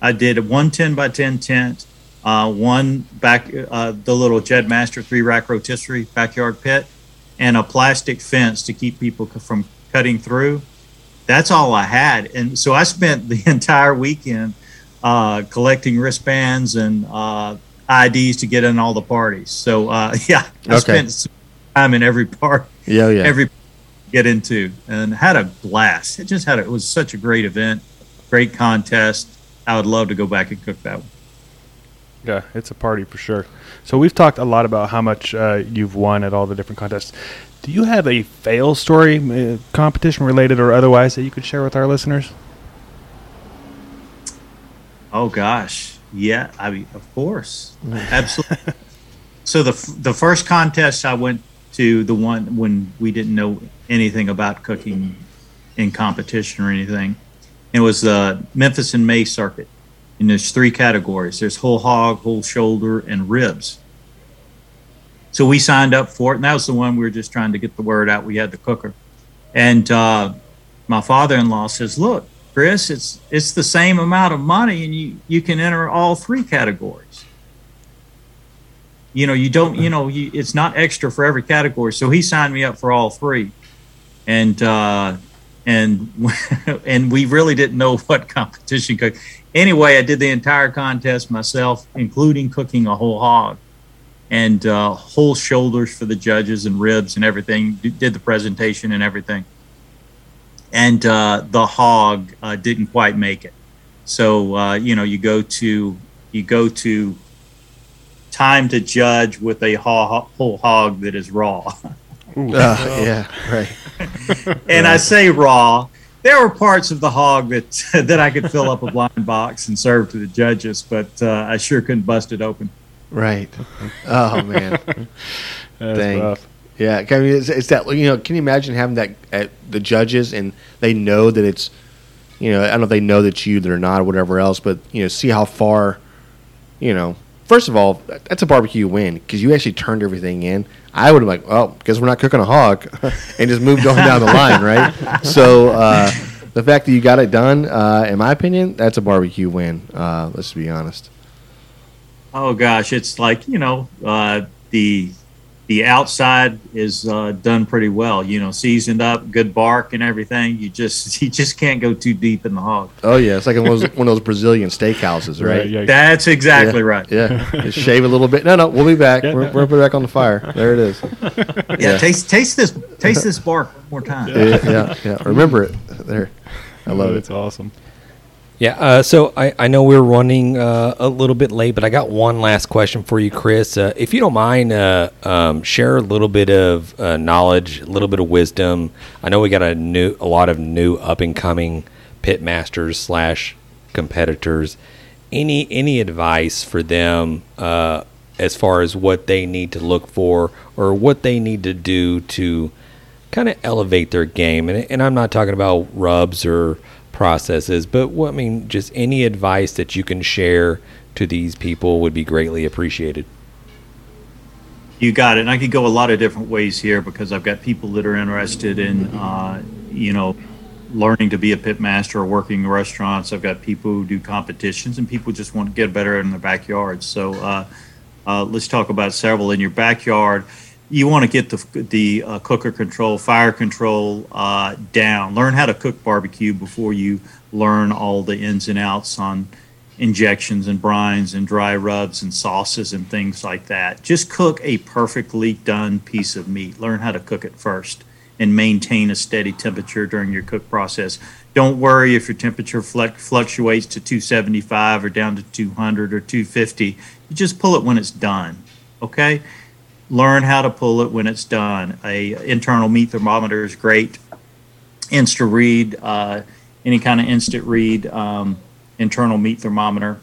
Speaker 6: I did a one 10 by 10 tent, uh, one back, uh, the little Jedmaster three rack rotisserie backyard pit, and a plastic fence to keep people c- from cutting through. That's all I had. And so I spent the entire weekend uh, collecting wristbands and uh, IDs to get in all the parties. So uh, yeah, I
Speaker 1: Okay.
Speaker 6: spent time in every part,
Speaker 1: Yeah, yeah.
Speaker 6: every get into, and had a blast. It just had a, it was such a great event, great contest. I would love to go back and cook that one.
Speaker 2: Yeah, it's a party for sure. So we've talked a lot about how much uh, you've won at all the different contests. Do you have a fail story, uh, competition related or otherwise, that you could share with our listeners?
Speaker 6: Oh gosh, yeah. I mean, of course, absolutely. so the f- the first contest I went to, the one when we didn't know anything about cooking in competition or anything, it was the Memphis in May circuit. And there's three categories. There's whole hog, whole shoulder, and ribs. So we signed up for it, and that was the one we were just trying to get the word out. We had the cooker, and uh, my father-in-law says, "Look, Chris, it's it's the same amount of money, and you you can enter all three categories. You know, you don't, you know, you, it's not extra for every category. So he signed me up for all three, and uh, and and we really didn't know what competition could. Anyway, I did the entire contest myself, including cooking a whole hog and uh, whole shoulders for the judges and ribs and everything. D- Did the presentation and everything and uh, the hog uh, didn't quite make it. So uh, you know, you go to you go to time to judge with a whole hog that is raw,
Speaker 1: Uh, yeah, right.
Speaker 6: and I say raw. There were parts of the hog that that I could fill up a blind box and serve to the judges, but uh, I sure couldn't bust it open.
Speaker 1: Right. Oh man.
Speaker 2: That's
Speaker 1: Dang.
Speaker 2: rough.
Speaker 1: Yeah, I mean, it's, it's that you know. Can you imagine having that at the judges and they know that it's, you know, I don't know if they know that you that or not or whatever else, but you know, see how far, you know. First of all, that's a barbecue win because you actually turned everything in. I would have like, well, because we're not cooking a hog, and just moved on down the line, right? So uh, the fact that you got it done, uh, in my opinion, that's a barbecue win. Uh, let's be honest.
Speaker 6: Oh gosh, it's like you know uh, the the outside is uh, done pretty well. You know, seasoned up, good bark and everything. You just you just can't go too deep in the hog.
Speaker 1: Oh yeah, it's like one of those, one of those Brazilian steakhouses, right?
Speaker 2: yeah.
Speaker 6: That's exactly
Speaker 1: yeah.
Speaker 6: right.
Speaker 1: Yeah, just shave a little bit. No, no, we'll be back.
Speaker 2: Yeah.
Speaker 1: We're, we're gonna put it back on the fire. There it is.
Speaker 6: Yeah,
Speaker 1: Yeah.
Speaker 6: taste taste this taste this bark one more time.
Speaker 1: Yeah, yeah, yeah. Remember it. There, I love
Speaker 2: It's
Speaker 1: it.
Speaker 2: It's awesome.
Speaker 4: Yeah, uh, so I, I know we're running uh, a little bit late, but I got one last question for you, Chris. Uh, if you don't mind, uh, um, share a little bit of uh, knowledge, a little bit of wisdom. I know we got a new, a lot of new up and coming pit masters slash competitors. Any any advice for them uh, as far as what they need to look for or what they need to do to kind of elevate their game? And, and I'm not talking about rubs or processes, but what I mean, just any advice that you can share to these people would be greatly appreciated.
Speaker 6: You got it. And I could go a lot of different ways here because I've got people that are interested in, uh, you know, learning to be a pit master or working in restaurants. I've got people who do competitions and people just want to get better in their backyard. So uh, uh, let's talk about several in your backyard. You want to get the the uh, cooker control, fire control uh, down. Learn how to cook barbecue before you learn all the ins and outs on injections and brines and dry rubs and sauces and things like that. Just cook a perfectly done piece of meat. Learn how to cook it first and maintain a steady temperature during your cook process. Don't worry if your temperature fluctuates to 275 or down to 200 or 250. You just pull it when it's done. Okay? Learn how to pull it when it's done. A internal meat thermometer is great. Insta read, uh, any kind of instant read. Um, internal meat thermometer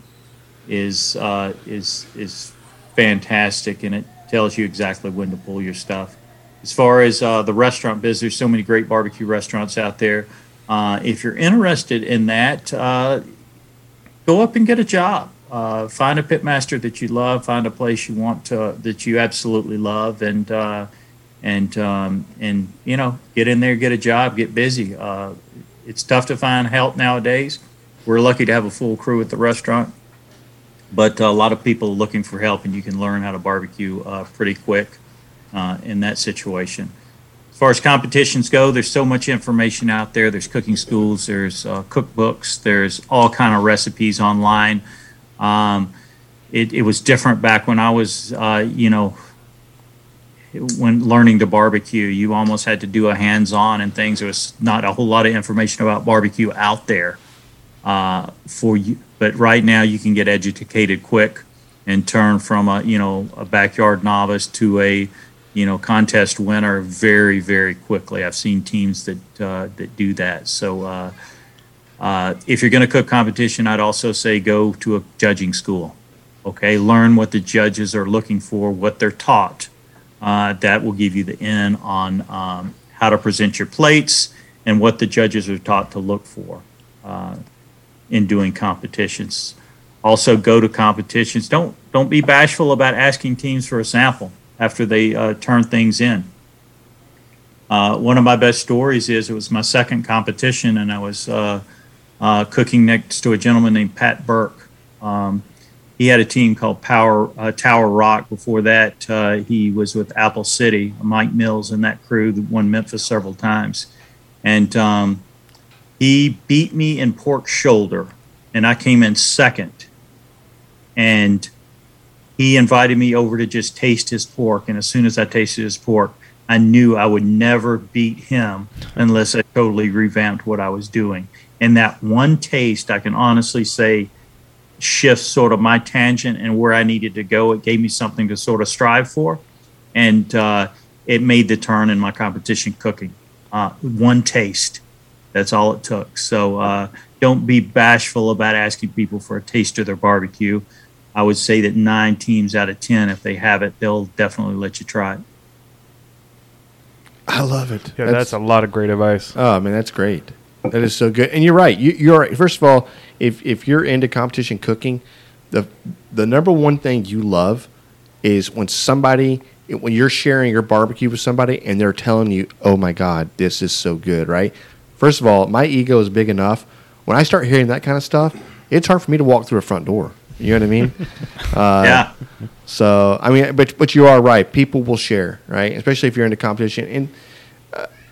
Speaker 6: is uh, is is fantastic, and it tells you exactly when to pull your stuff. As far as uh, the restaurant business, there's so many great barbecue restaurants out there. Uh, if you're interested in that, uh, go up and get a job. Uh, find a pitmaster that you love. Find a place you want to that you absolutely love, and uh, and um, and you know, get in there, get a job, get busy. it's tough to find help nowadays we're lucky to have a full crew at the restaurant, but a lot of people are looking for help, and you can learn how to barbecue uh, pretty quick uh, in that situation. As far as competitions go, there's so much information out there. There's cooking schools, there's uh, cookbooks, there's all kind of recipes online. Um, it, it, was different back when I was, uh, you know, when learning to barbecue, you almost had to do a hands-on and things. There was not a whole lot of information about barbecue out there uh, for you. But right now, you can get educated quick and turn from a you know a backyard novice to a you know contest winner very very quickly. I've seen teams that uh, that do that. So uh, uh, if you're going to cook competition, I'd also say go to a judging school. Okay, learn what the judges are looking for, what they're taught. Uh, that will give you the in on um, how to present your plates and what the judges are taught to look for. Uh, in doing competitions. Also, go to competitions. Don't don't be bashful about asking teams for a sample after they uh, turn things in. Uh, one of my best stories is it was my second competition, and I was uh, cooking next to a gentleman named Pat Burke. Um, he had a team called Power uh, Tower Rock. Before that, uh, he was with Apple City, Mike Mills, and that crew that won Memphis several times. And um, he beat me in pork shoulder, and I came in second. And he invited me over to just taste his pork. And as soon as I tasted his pork, I knew I would never beat him unless I totally revamped what I was doing. And that one taste, I can honestly say, shifts sort of my tangent and where I needed to go. It gave me something to sort of strive for. And uh, it made the turn in my competition cooking. Uh, one taste. That's all it took. So uh, don't be bashful about asking people for a taste of their barbecue. I would say that nine teams out of 10, if they have it, they'll definitely let you try it.
Speaker 1: I love it.
Speaker 2: Yeah, that's, that's a lot of great advice.
Speaker 1: Oh, man, that's great. That is so good. And you're right. You, you're right. First of all, if, if you're into competition cooking, the the number one thing you love is when somebody when you're sharing your barbecue with somebody and they're telling you, "Oh my God, this is so good!" Right? First of all, my ego is big enough. When I start hearing that kind of stuff, it's hard for me to walk through a front door. You know what I mean?
Speaker 6: uh, yeah.
Speaker 1: So I mean, but but you are right. People will share, right? Especially if you're into competition. And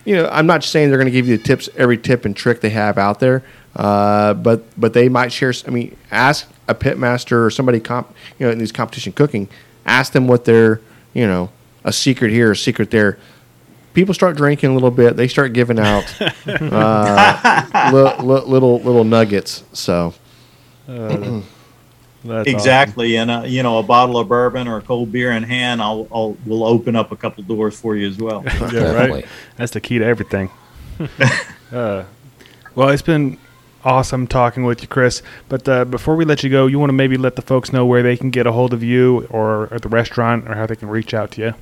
Speaker 1: you know, I'm not saying they're going to give you the tips, every tip and trick they have out there, uh, but but they might share. I mean, ask a pitmaster or somebody comp, you know, in these competition cooking. Ask them what their you know a secret here, a secret there people start drinking a little bit, they start giving out uh, li- li- little little nuggets. So.
Speaker 6: Uh, exactly, awesome. and uh, you know, a bottle of bourbon or a cold beer in hand, I'll, I'll will open up a couple doors for you as well.
Speaker 2: yeah, right. That's the key to everything. uh, well, it's been awesome talking with you, Chris. But uh, before we let you go, you want to maybe let the folks know where they can get a hold of you or at the restaurant or how they can reach out to you.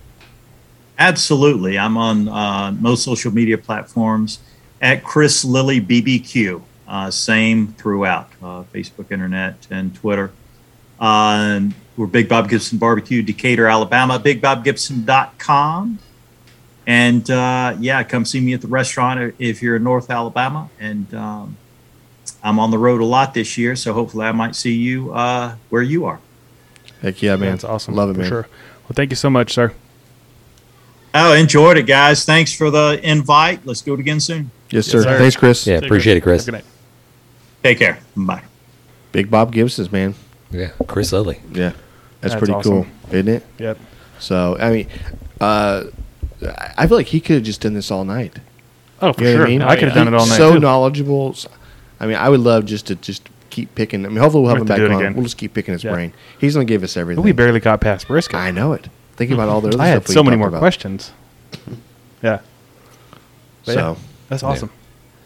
Speaker 6: Absolutely. I'm on uh, most social media platforms at Chris Lilly BBQ. Uh, same throughout uh, Facebook, internet, and Twitter. Um, we're Big Bob Gibson Barbecue, Decatur, Alabama, bigbobgibson.com. And uh, yeah, come see me at the restaurant if you're in North Alabama. And um, I'm on the road a lot this year, so hopefully I might see you uh, where you are.
Speaker 1: Heck yeah, man.
Speaker 2: That's awesome.
Speaker 1: Love it, man.
Speaker 2: Sure. Well, thank you so much, sir.
Speaker 6: Oh, enjoyed it, guys. Thanks for the invite. Let's do it again soon.
Speaker 1: Yes, sir.
Speaker 2: sir.
Speaker 1: Thanks, Chris.
Speaker 4: Yeah, appreciate it, Chris.
Speaker 2: Good night.
Speaker 6: Take care. Bye.
Speaker 1: Big Bob Gibson's man.
Speaker 4: Yeah, Chris Lilly.
Speaker 1: Yeah, that's,
Speaker 2: That's
Speaker 1: pretty
Speaker 2: awesome.
Speaker 1: cool, isn't it?
Speaker 2: Yep.
Speaker 1: So I mean, uh, I feel like he could have just done this all night.
Speaker 2: Oh, for
Speaker 1: You know
Speaker 2: sure.
Speaker 1: what I mean?
Speaker 2: I could have done it all night.
Speaker 1: So
Speaker 2: too.
Speaker 1: knowledgeable. I mean, I would love just to just keep picking. I mean, hopefully we'll have
Speaker 2: We
Speaker 1: him
Speaker 2: have
Speaker 1: back
Speaker 2: to do it
Speaker 1: on.
Speaker 2: again.
Speaker 1: We'll just keep picking his
Speaker 2: Yeah.
Speaker 1: brain. He's gonna give us everything.
Speaker 2: we barely got past brisket.
Speaker 1: I know it. Thinking about all the other
Speaker 2: I had
Speaker 1: stuff we
Speaker 2: so many
Speaker 1: talked
Speaker 2: more
Speaker 1: about.
Speaker 2: questions. Yeah. But
Speaker 1: So
Speaker 2: yeah, that's awesome.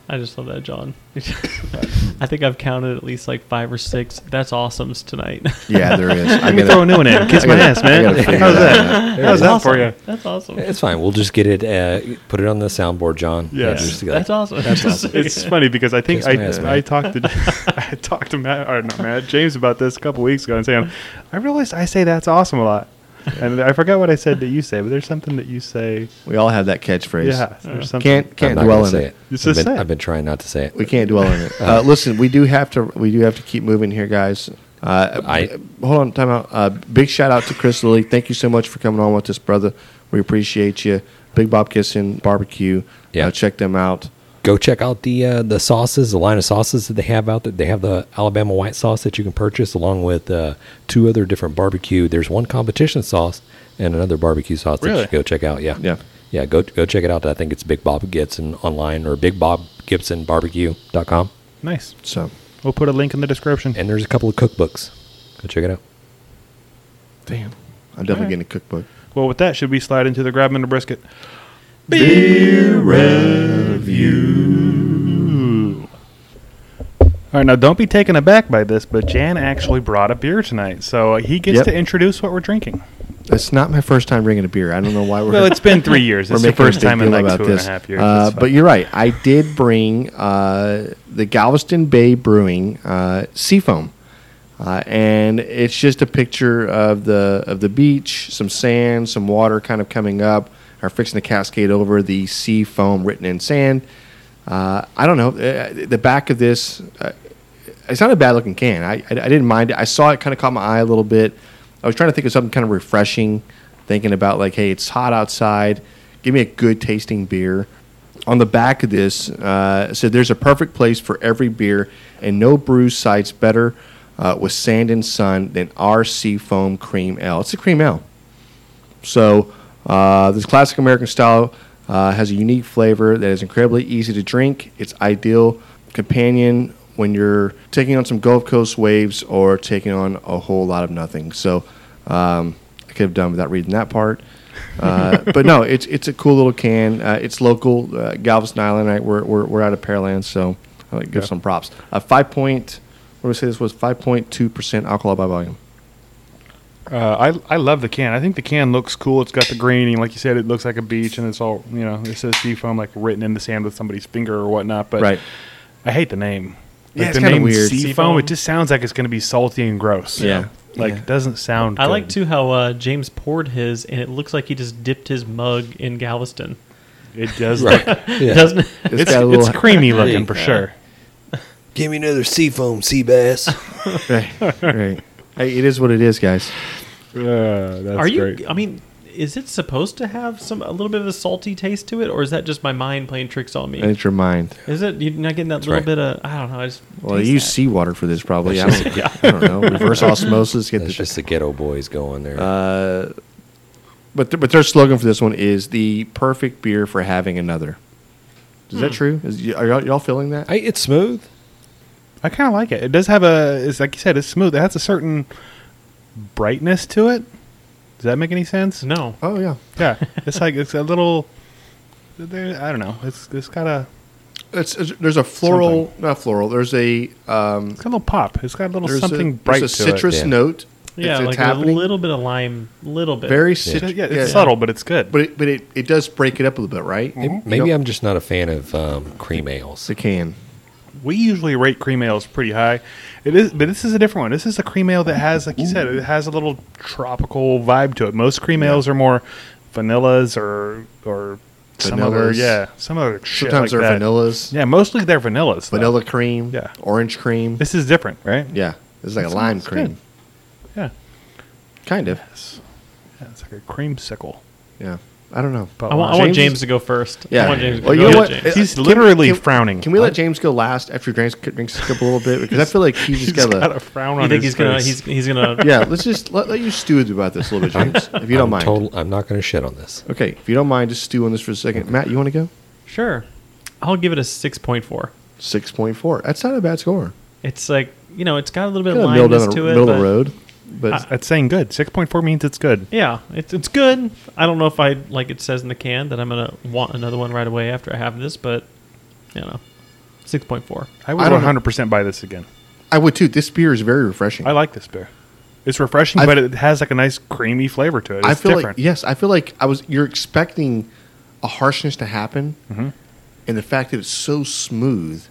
Speaker 3: I just love that, John. I think I've counted at least like five or six. That's awesomes tonight.
Speaker 1: yeah, there is. I
Speaker 2: Let me
Speaker 1: gotta-
Speaker 2: throw a new one in. Kiss my
Speaker 1: gotta-
Speaker 2: ass, man.
Speaker 1: gotta
Speaker 2: How's
Speaker 1: that
Speaker 2: that? How's that
Speaker 3: awesome.
Speaker 2: for you?
Speaker 3: That's awesome.
Speaker 4: It's fine. We'll just get it, uh, put it on the soundboard, John.
Speaker 2: Yeah.
Speaker 4: And just, like,
Speaker 3: That's awesome.
Speaker 4: That's awesome.
Speaker 2: It's funny because I think
Speaker 4: Kiss my ass,
Speaker 2: I. I talked to I talked to Matt or not Matt James about this a couple weeks ago and saying I realized I say that's awesome a lot, and I forgot what I said that you say, but there's something that you say.
Speaker 1: We all have that catchphrase.
Speaker 2: Yeah, there's something.
Speaker 1: Can't
Speaker 4: I'm
Speaker 1: can't
Speaker 4: not
Speaker 1: dwell
Speaker 4: gonna
Speaker 1: in
Speaker 4: say
Speaker 1: it.
Speaker 4: it.
Speaker 2: Just
Speaker 4: I've,
Speaker 2: say
Speaker 4: been,
Speaker 2: it.
Speaker 4: I've been trying not to say it.
Speaker 1: We can't dwell on it. Uh, listen, we do have to. We do have to keep moving here, guys. Uh,
Speaker 4: I-
Speaker 1: hold on, time out. Uh, big shout out to Chris Lilly. Thank you so much for coming on with us, brother. We appreciate you. Big Bob Gibson Barbecue.
Speaker 4: Yeah.
Speaker 1: Uh, check them out.
Speaker 4: Go check out the uh, the sauces, the line of sauces that they have out there. They have the Alabama white sauce that you can purchase, along with uh, two other different barbecue. There's one competition sauce and another barbecue sauce that you should go check out. Yeah,
Speaker 1: Yeah.
Speaker 4: yeah. Go go check it out. I think it's Big Bob Gibson online or Big Bob Gibson Barbecue.com.
Speaker 2: Nice.
Speaker 1: So,
Speaker 2: We'll put a link in the description.
Speaker 4: And there's a couple of cookbooks. Go check it out.
Speaker 1: damn, I'm definitely
Speaker 2: All right.
Speaker 1: getting a cookbook.
Speaker 2: Well, with that, should we slide into the grab 'em and the brisket? Review. All right, now don't be taken aback by this, but Jan actually brought a beer tonight, so he gets
Speaker 1: Yep.
Speaker 2: to introduce what we're drinking.
Speaker 1: It's not my first time bringing a beer. I don't know why we're.
Speaker 2: Well, it's been three years. It's the first time in like two and a
Speaker 1: this.
Speaker 2: half years.
Speaker 1: Uh, but you're right. I did bring uh, the Galveston Bay Brewing uh, Seafoam, uh, and it's just a picture of the of the beach, some sand, some water kind of coming up, or fixing to cascade over the sea foam written in sand. Uh, I don't know. Uh, the back of this, uh, it's not a bad looking can. I, I, I didn't mind it. I saw it kind of caught my eye a little bit. I was trying to think of something kind of refreshing, thinking about like, hey, it's hot outside. Give me a good tasting beer. On the back of this, uh, said there's a perfect place for every beer, and no brew sites better uh, with sand and sun than our Seafoam Cream Ale. It's a cream ale. So uh, this classic American style uh, has a unique flavor that is incredibly easy to drink. It's ideal companion when you're taking on some Gulf Coast waves or taking on a whole lot of nothing. So um, I could have done without reading that part. Uh, but no, it's it's a cool little can. Uh, it's local, uh, Galveston Island. Right? We're, we're we're out of Pearland, so I like to give
Speaker 2: Yeah.
Speaker 1: some props. Uh, five point. What do we say? This was five point two percent alcohol by volume.
Speaker 2: Uh, I I love the can. I think the can looks cool. It's got the graining, like you said. It looks like a beach, and it's all you know. It says seafoam, like written in the sand with somebody's finger or whatnot. But
Speaker 1: Right.
Speaker 2: I hate the name.
Speaker 1: Yeah,
Speaker 2: Like
Speaker 1: it's
Speaker 2: the
Speaker 1: kinda
Speaker 2: name
Speaker 1: weird.
Speaker 2: Seafoam.
Speaker 3: Seafoam.
Speaker 2: It just sounds like it's going to be salty and gross.
Speaker 1: Yeah.
Speaker 2: like
Speaker 1: Yeah.
Speaker 2: it doesn't sound.
Speaker 3: I like too how uh, James poured his, and it looks like he just dipped his mug in Galveston.
Speaker 2: It does.
Speaker 4: Right.
Speaker 2: Look,
Speaker 4: Yeah.
Speaker 3: Doesn't it?
Speaker 1: It's
Speaker 2: it's
Speaker 1: got a
Speaker 2: it's creamy looking for sure.
Speaker 4: Give me another seafoam, sea bass.
Speaker 1: right, right. Hey, it is what it is, guys.
Speaker 2: Uh, that's
Speaker 3: Are you?
Speaker 2: great.
Speaker 3: I mean, is it supposed to have some a little bit of a salty taste to it, or is that just my mind playing tricks on me?
Speaker 1: And it's your mind.
Speaker 3: Is it? You're not getting that little
Speaker 4: right.
Speaker 3: bit of I don't know. I just
Speaker 1: Well, you use seawater for this, probably. I don't,
Speaker 3: just-
Speaker 1: I don't know. Reverse osmosis. Get
Speaker 4: That's
Speaker 1: the.
Speaker 4: just the ghetto boys going there.
Speaker 1: Uh, but th- but their slogan for this one is the perfect beer for having another. Is that true? Is, y- are y'all, y'all feeling that?
Speaker 4: Hey, it's smooth.
Speaker 2: I kind of like it. It does have a. It's like you said. It's smooth. It has a certain brightness to it. Does that make any sense?
Speaker 3: No.
Speaker 1: oh yeah.
Speaker 2: Yeah, it's like it's a little. There, I don't know. It's it's got a
Speaker 1: It's, it's- there's a floral, not floral. There's a um,
Speaker 2: it's got a little pop. It's got a little something
Speaker 1: a,
Speaker 2: bright
Speaker 1: there's a
Speaker 2: to
Speaker 1: citrus
Speaker 4: Yeah.
Speaker 1: note.
Speaker 3: Yeah,
Speaker 1: it's, it's
Speaker 3: like
Speaker 1: happening.
Speaker 3: a little bit of lime, a little bit.
Speaker 1: very
Speaker 2: it.
Speaker 1: citrus.
Speaker 2: Yeah, it's subtle, but it's good.
Speaker 1: But it, but it, it does break it up a little bit, right?
Speaker 4: Maybe,
Speaker 1: You know,
Speaker 4: I'm just not a fan of um, cream ales.
Speaker 1: the can.
Speaker 2: We usually rate cream ales pretty high. It is, but this is a different one. This is a cream ale that has, like you said, it has a little tropical vibe to it. Most cream ales are more vanillas or or some other yeah, some other
Speaker 1: Sometimes
Speaker 2: like
Speaker 1: they're
Speaker 2: that.
Speaker 1: vanillas.
Speaker 2: Yeah, mostly they're vanillas. though.
Speaker 1: Vanilla cream.
Speaker 2: Yeah.
Speaker 1: Orange cream.
Speaker 2: This is different, right?
Speaker 1: yeah. This is like a lime cream.
Speaker 2: good. Yeah.
Speaker 1: Kind of.
Speaker 2: Yes. Yeah, it's like a creamsicle.
Speaker 1: Yeah. I don't know.
Speaker 2: But
Speaker 3: I want, I want
Speaker 1: James
Speaker 3: James to go first.
Speaker 1: Yeah.
Speaker 3: I want James to
Speaker 1: Well,
Speaker 3: go
Speaker 1: you know what?
Speaker 3: James.
Speaker 2: He's literally
Speaker 1: can-
Speaker 2: frowning.
Speaker 1: Can we let James go last after he drinks drinks a couple a little bit? Because I feel like he's just
Speaker 2: He's
Speaker 1: got
Speaker 2: got
Speaker 1: a.
Speaker 2: a frown on
Speaker 3: you think
Speaker 2: his
Speaker 3: he's gonna
Speaker 2: face.
Speaker 3: he's he's gonna
Speaker 1: Yeah, let's just let, let you stew about this a little bit, James, if you don't
Speaker 4: I'm
Speaker 1: mind.
Speaker 4: Total, I'm not going to shit on this.
Speaker 1: Okay, if you don't mind, just stew on this for a second. Matt, you want to go?
Speaker 3: sure. I'll give it a six point four.
Speaker 1: Six point four. That's not a bad score.
Speaker 3: It's like you know, it's got a little bit
Speaker 1: Kind
Speaker 3: of
Speaker 1: of middle, down the,
Speaker 3: to it.
Speaker 1: middle of the road, but
Speaker 2: That's saying good. Six point four means it's good.
Speaker 3: Yeah, it's it's good. I don't know if I like it says in the can that I'm gonna want another one right away after I have this, but you know, six point four.
Speaker 2: I
Speaker 1: I
Speaker 2: would
Speaker 1: don't
Speaker 2: hundred percent buy this again.
Speaker 1: I would too. This beer is very refreshing.
Speaker 2: I like this beer. It's refreshing,
Speaker 1: I've-
Speaker 2: but it has like a nice creamy flavor to it. It's
Speaker 1: I feel
Speaker 2: different.
Speaker 1: like yes, I feel like I was. You're expecting a harshness to happen,
Speaker 2: Mm-hmm.
Speaker 1: and the fact that it's so smooth,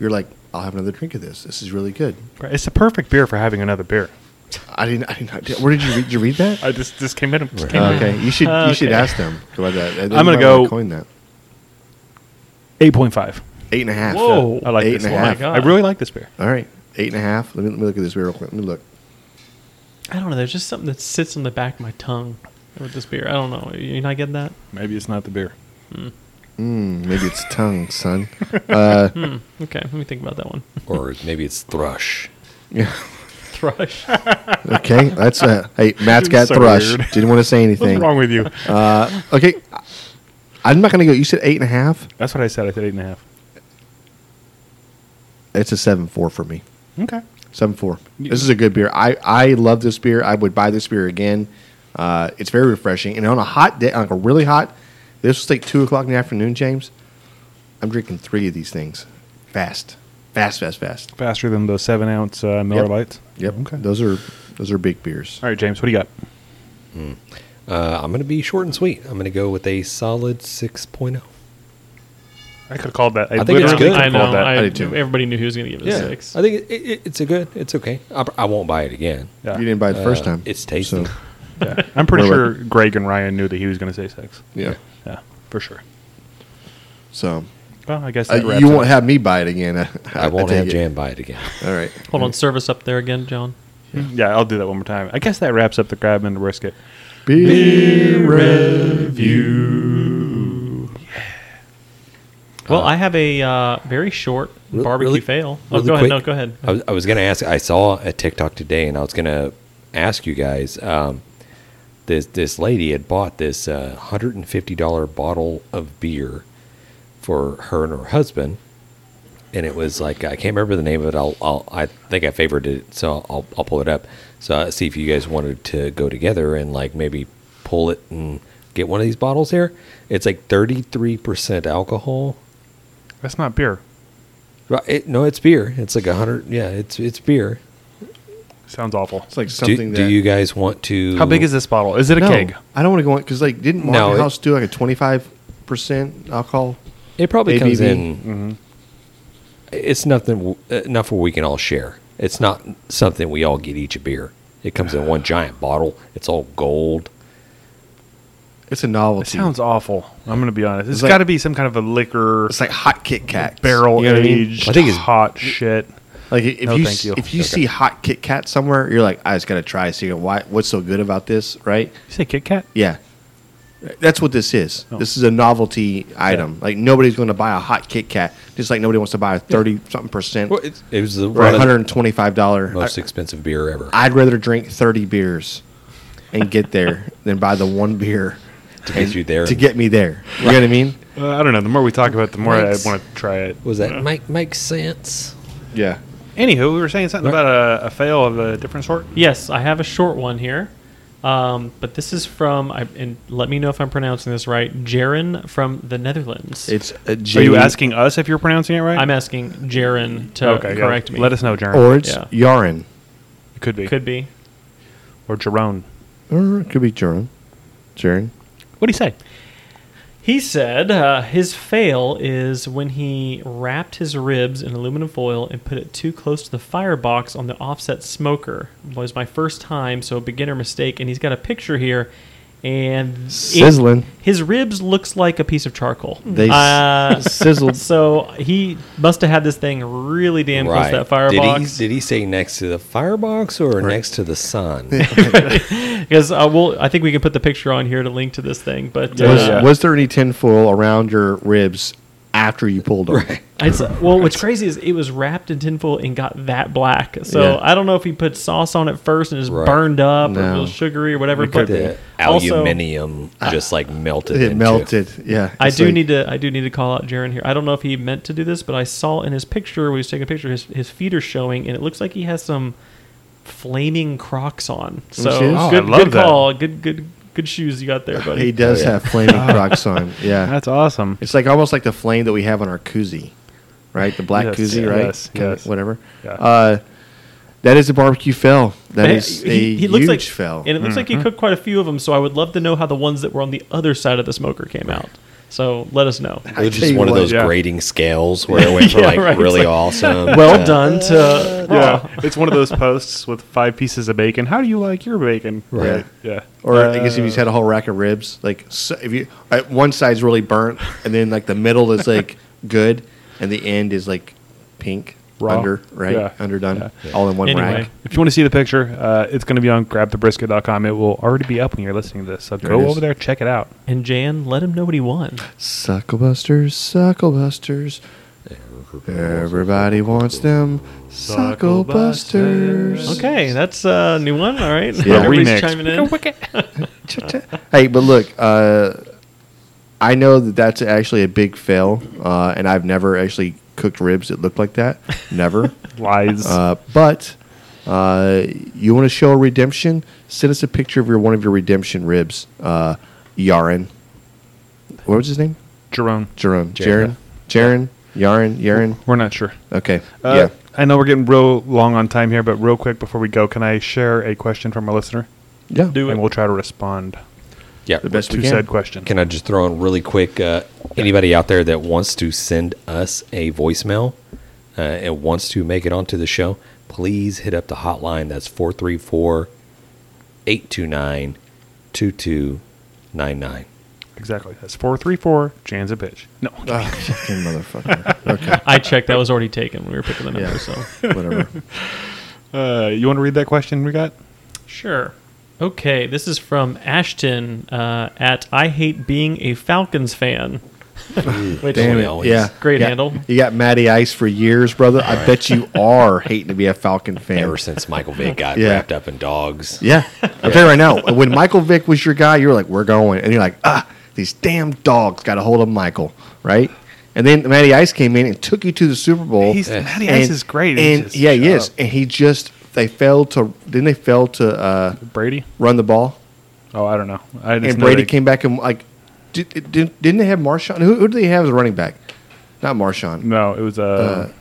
Speaker 1: you're like, I'll have another drink of this. This is really good.
Speaker 2: It's the perfect beer for having another beer.
Speaker 1: I didn't. I didn't. Where did you read? Did you read that?
Speaker 2: I just this came in. Just came
Speaker 1: Oh,
Speaker 2: in.
Speaker 1: okay, you should. You should ask them about that. They
Speaker 2: I'm gonna go-
Speaker 1: coin that.
Speaker 2: Eight point five.
Speaker 1: Eight and a half.
Speaker 3: Whoa.
Speaker 2: I like
Speaker 1: Eight
Speaker 2: this
Speaker 1: and a half.
Speaker 3: God.
Speaker 2: I really like this beer.
Speaker 1: All right, eight and a half. Let me, let me look at this beer real quick. Let me look.
Speaker 3: I don't know. There's just something that sits on the back of my tongue with this beer. I don't know. You're not getting that?
Speaker 2: Maybe it's not the beer.
Speaker 1: Mm, maybe it's tongue, son. Uh,
Speaker 3: Hmm. Okay, let me think about that one.
Speaker 4: Or maybe it's thrush.
Speaker 1: yeah.
Speaker 3: Thrush.
Speaker 1: Okay, that's uh. Hey, Matt's got
Speaker 2: So
Speaker 1: thrush.
Speaker 2: weird.
Speaker 1: Didn't want to say anything.
Speaker 2: What's wrong with you?
Speaker 1: Uh, okay, I'm not gonna go. You said eight and a half.
Speaker 2: That's what I said. I said eight and a half.
Speaker 1: It's a seven four for me.
Speaker 2: Okay.
Speaker 1: Seven four. This is a good beer. I I love this beer. I would buy this beer again. Uh, it's very refreshing. And on a hot day, like a really hot, this will take two o'clock in the afternoon, James. I'm drinking three of these things, fast, fast, fast, fast.
Speaker 2: Faster than those seven ounce uh, Miller
Speaker 1: Yep.
Speaker 2: Lites.
Speaker 1: Yep.
Speaker 2: Okay.
Speaker 1: Those are those are big beers.
Speaker 2: All right, James. What do you got?
Speaker 4: Uh, I'm going to be short and sweet. I'm going to go with a solid oh. 6.0.
Speaker 2: I could have called that. I,
Speaker 4: I think it's good.
Speaker 3: I know.
Speaker 2: that.
Speaker 3: I,
Speaker 1: I did too.
Speaker 3: Everybody knew he was going to give it a six.
Speaker 4: I think it, it, it's a good. It's okay. I, I won't buy it again.
Speaker 2: Yeah.
Speaker 1: You didn't buy it the first
Speaker 4: Uh,
Speaker 1: time.
Speaker 4: it's tasty.
Speaker 1: So,
Speaker 2: Yeah. I'm pretty sure Greg and Ryan knew that he was going to say six.
Speaker 1: yeah.
Speaker 2: Yeah, for sure.
Speaker 1: So
Speaker 2: Well, I guess
Speaker 1: uh,
Speaker 2: wraps
Speaker 1: you
Speaker 2: it
Speaker 1: won't
Speaker 2: up.
Speaker 1: have me buy it again. I,
Speaker 4: I won't
Speaker 1: take
Speaker 4: have
Speaker 1: it.
Speaker 4: Jan buy it again.
Speaker 1: All right.
Speaker 3: Hold on, service up there again, John.
Speaker 2: Yeah, I'll do that one more time. I guess that wraps up the grab and the brisket.
Speaker 1: Beer review.
Speaker 3: Well, I have a uh, very short
Speaker 4: Re-
Speaker 3: barbecue
Speaker 4: really-
Speaker 3: fail. Oh,
Speaker 4: really
Speaker 3: go ahead.
Speaker 4: quick,
Speaker 3: No, go ahead.
Speaker 4: I was, I was going to ask. I saw a TikTok today, and I was going to ask you guys. Um, this this lady had bought this uh, hundred and fifty dollar bottle of beer for her and her husband, and it was like I can't remember the name of it. I'll, I'll I think I favored it, so I'll I'll pull it up. So uh, see if you guys wanted to go together and like maybe pull it and get one of these bottles here. It's like thirty three percent alcohol.
Speaker 2: That's not beer.
Speaker 4: Right? It, no, it's beer. It's like a hundred. Yeah, it's it's beer.
Speaker 2: Sounds awful.
Speaker 1: It's like
Speaker 4: Do,
Speaker 1: something
Speaker 4: do
Speaker 1: that.
Speaker 4: you guys want to?
Speaker 2: How big is this bottle? Is it a
Speaker 1: no,
Speaker 2: keg?
Speaker 1: I don't want to go in because like didn't Market
Speaker 4: No, it-
Speaker 1: House do like a twenty five percent alcohol?
Speaker 4: It probably comes in.
Speaker 2: Mm-hmm.
Speaker 4: It's nothing enough where we can all share. It's not something we all get each a beer. It comes in one giant bottle. It's all gold.
Speaker 1: It's a novelty.
Speaker 2: It sounds awful. I'm going to be honest. It's
Speaker 1: like-
Speaker 2: got to be some kind of a liquor,
Speaker 1: It's like hot Kit Kat
Speaker 2: barrel
Speaker 1: You know what I mean?
Speaker 2: aged,
Speaker 4: I think it's-
Speaker 2: hot shit.
Speaker 1: Like if
Speaker 2: No,
Speaker 1: you
Speaker 2: thank you.
Speaker 1: if you
Speaker 2: Okay.
Speaker 1: see hot Kit Kat somewhere, you're like, I just gotta try. See why what's so good about this, right?
Speaker 2: You say Kit Kat?
Speaker 1: Yeah, that's what this is.
Speaker 2: Oh.
Speaker 1: This is a novelty item. Like nobody's going to buy a hot Kit Kat, just like nobody wants to buy a thirty something percent
Speaker 4: Well, it's, it was the
Speaker 1: or a
Speaker 4: one of
Speaker 1: hundred
Speaker 4: the
Speaker 1: and twenty five dollar.
Speaker 4: most expensive beer ever.
Speaker 1: I'd rather drink thirty beers and get there than buy the one beer
Speaker 4: To get you there.
Speaker 1: To get me there, you know what I mean?
Speaker 2: Uh, I don't know. The more we talk about it, the more I want to try it.
Speaker 4: was that make makes sense?
Speaker 1: Yeah.
Speaker 2: Anywho, we were saying something about a, a fail of a different sort.
Speaker 3: Yes, I have a short one here. Um, but this is from, I, and let me know if I'm pronouncing this right, Jaren from the Netherlands.
Speaker 1: It's a J
Speaker 2: Are you asking us if you're pronouncing it right?
Speaker 3: I'm asking Jaren to
Speaker 2: okay. yeah.
Speaker 3: correct me.
Speaker 2: Let us know, Jaron.
Speaker 1: or it's
Speaker 3: Yeah.
Speaker 1: Yarin,
Speaker 2: it could be.
Speaker 3: Could be.
Speaker 2: Or Jerome.
Speaker 1: or it could be Jaron. Jaron.
Speaker 2: What do you say?
Speaker 3: He said uh, his fail is when he wrapped his ribs in aluminum foil and put it too close to the firebox on the offset smoker. It was my first time, so a beginner mistake. And he's got a picture here, and it-
Speaker 1: Sizzling.
Speaker 3: his ribs looks like a piece of charcoal.
Speaker 1: They
Speaker 3: Uh,
Speaker 1: sizzled.
Speaker 3: so he must have had this thing really damn close to that
Speaker 4: Did he,
Speaker 3: firebox.
Speaker 4: did he say next to the firebox or next to the sun?
Speaker 3: because uh, we'll, I think we can put the picture on here to link to this thing. But
Speaker 2: Yeah,
Speaker 3: uh,
Speaker 1: Was,
Speaker 2: yeah.
Speaker 1: was there any tinfoil around your ribs after you pulled them? Right.
Speaker 3: It's, well, what's crazy is it was wrapped in tinfoil and got that black. So
Speaker 1: Yeah.
Speaker 3: I don't know if he put sauce on it first and just
Speaker 4: Right.
Speaker 3: burned up or
Speaker 1: No.
Speaker 3: a little sugary or whatever.
Speaker 2: It
Speaker 3: But.
Speaker 4: The
Speaker 3: also,
Speaker 4: aluminium just like melted.
Speaker 1: It
Speaker 4: into-
Speaker 1: melted. Yeah.
Speaker 3: I do
Speaker 1: like-
Speaker 3: need to I do need to call out Jaron here. I don't know if he meant to do this, but I saw in his picture when he was taking a picture, his his feet are showing, and it looks like he has some flaming Crocs on. So
Speaker 1: see? Oh,
Speaker 2: I
Speaker 3: good,
Speaker 2: love
Speaker 3: good
Speaker 2: that.
Speaker 3: call. Good good good shoes you got there, buddy.
Speaker 1: He does
Speaker 4: Oh, yeah.
Speaker 1: have flaming Crocs on. Yeah.
Speaker 2: That's awesome.
Speaker 1: It's like almost like the flame that we have on our koozie, right? The black
Speaker 2: Yes,
Speaker 1: koozie, right?
Speaker 2: yes,
Speaker 1: Kinda-
Speaker 2: yes.
Speaker 1: Whatever.
Speaker 2: Yeah.
Speaker 1: Uh, that is a barbecue fell. That
Speaker 3: Man,
Speaker 1: is a huge fell.
Speaker 3: and it looks like he cooked quite a few of them. So I would love to know how the ones that were on the other side of the smoker came out. So let us know.
Speaker 4: It was just
Speaker 1: you
Speaker 4: one of those
Speaker 2: yeah.
Speaker 4: grading scales where it went from
Speaker 3: Yeah,
Speaker 4: like
Speaker 3: right.
Speaker 4: Really
Speaker 3: like,
Speaker 4: awesome.
Speaker 3: Well
Speaker 4: to-
Speaker 3: done to
Speaker 2: Yeah, it's one of those posts with five pieces of bacon. How do you like your bacon?
Speaker 1: Right.
Speaker 2: Yeah.
Speaker 1: Or I guess if you had a whole rack of ribs, like so if you uh, one side's really burnt, and then like the middle is like good, and the end is like pink
Speaker 2: Raw.
Speaker 1: under, right?
Speaker 2: Yeah.
Speaker 1: Underdone, all in one
Speaker 3: Anyway.
Speaker 1: rack.
Speaker 2: If you want to see the picture, uh, it's going to be on grabthebrisket.com. It will already be up when you're listening to this. So
Speaker 1: There
Speaker 2: go over there, check it out.
Speaker 3: and Jan, let him know what he won.
Speaker 1: Sucklebusters, sucklebusters. Everybody wants them sucklebusters.
Speaker 3: Okay, that's a new one. All right,
Speaker 1: Yeah.
Speaker 3: everybody's
Speaker 2: Remix.
Speaker 3: chiming in.
Speaker 1: Hey, but look, uh, I know that that's actually a big fail, uh, and I've never actually cooked ribs that looked like that. Never.
Speaker 2: Lies.
Speaker 1: Uh, but uh, you want to show a redemption? Send us a picture of your one of your redemption ribs, uh, Yarin. What was his name?
Speaker 2: Jerome.
Speaker 1: Jerome. Jaron. Jaron. Yarin. Yarin.
Speaker 2: We're not sure.
Speaker 1: Okay.
Speaker 2: Uh,
Speaker 1: yeah.
Speaker 2: I know we're getting real long on time here, but real quick before we go, can I share a question from a listener?
Speaker 1: Yeah.
Speaker 3: Do
Speaker 2: And
Speaker 3: it.
Speaker 2: we'll try to respond
Speaker 4: yeah,
Speaker 1: The best we
Speaker 2: to
Speaker 1: can.
Speaker 2: said question.
Speaker 4: Can I just throw in really quick? Uh, anybody out there that wants to send us a voicemail uh, and wants to make it onto the show, please hit up the hotline. That's 434 829 2299.
Speaker 2: Exactly. That's 434 Jan's a bitch. No.
Speaker 1: Oh, fucking motherfucker. Okay.
Speaker 3: I checked. That was already taken when we were picking the number.
Speaker 1: Yeah.
Speaker 3: So
Speaker 1: Whatever.
Speaker 2: Uh, you want to read that question we got?
Speaker 3: sure. Okay, this is from Ashton uh, at I hate being a Falcons fan. Which
Speaker 1: Damn it.
Speaker 4: always-
Speaker 1: Yeah.
Speaker 3: Great
Speaker 1: Yeah.
Speaker 3: handle.
Speaker 1: You got Matty Ice for years, brother. I bet you are hating to be a Falcon fan.
Speaker 4: Ever since Michael Vick got
Speaker 1: Yeah.
Speaker 4: wrapped up in dogs.
Speaker 1: Yeah. I'm telling you right now, when Michael Vick was your guy, you were like, we're going. And you're like, ah, these damn dogs got a hold of Michael, right? And then Matty Ice came in and took you to the Super Bowl.
Speaker 2: He's,
Speaker 4: Yeah.
Speaker 2: Matty
Speaker 1: and,
Speaker 2: Ice is great. He's
Speaker 1: And
Speaker 2: just
Speaker 1: yeah, he is.
Speaker 2: up.
Speaker 1: And he just, they failed to, didn't they fail to uh,
Speaker 2: Brady?
Speaker 1: run the ball?
Speaker 2: Oh, I don't know. I just
Speaker 1: And
Speaker 2: know
Speaker 1: Brady
Speaker 2: they-
Speaker 1: came back and like, did, did, didn't they have Marshawn? Who, who did they have as a running back? Not Marshawn.
Speaker 2: No, it was uh,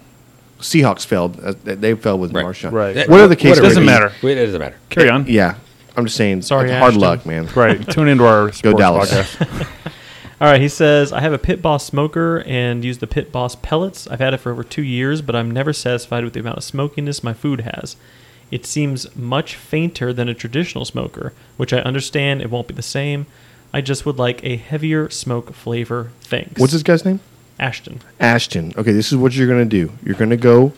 Speaker 1: Seahawks failed. Uh, they failed with
Speaker 4: Right.
Speaker 1: Marshawn.
Speaker 2: Right.
Speaker 1: What are the case
Speaker 4: Whatever
Speaker 1: may
Speaker 2: Doesn't
Speaker 1: be.
Speaker 2: matter.
Speaker 4: It doesn't matter.
Speaker 2: carry on.
Speaker 1: Yeah. I'm just saying,
Speaker 3: Sorry,
Speaker 1: hard
Speaker 3: Ashton.
Speaker 1: luck, man.
Speaker 2: Right. Tune into our sports
Speaker 1: Dallas.
Speaker 3: All right, he says, I have a Pit Boss smoker and use the Pit Boss pellets. I've had it for over two years, but I'm never satisfied with the amount of smokiness my food has. It seems much fainter than a traditional smoker, which I understand it won't be the same. I just would like a heavier smoke flavor. Thanks.
Speaker 1: What's this guy's name?
Speaker 3: Ashton.
Speaker 1: Ashton. Okay, this is what you're going to do. You're going to go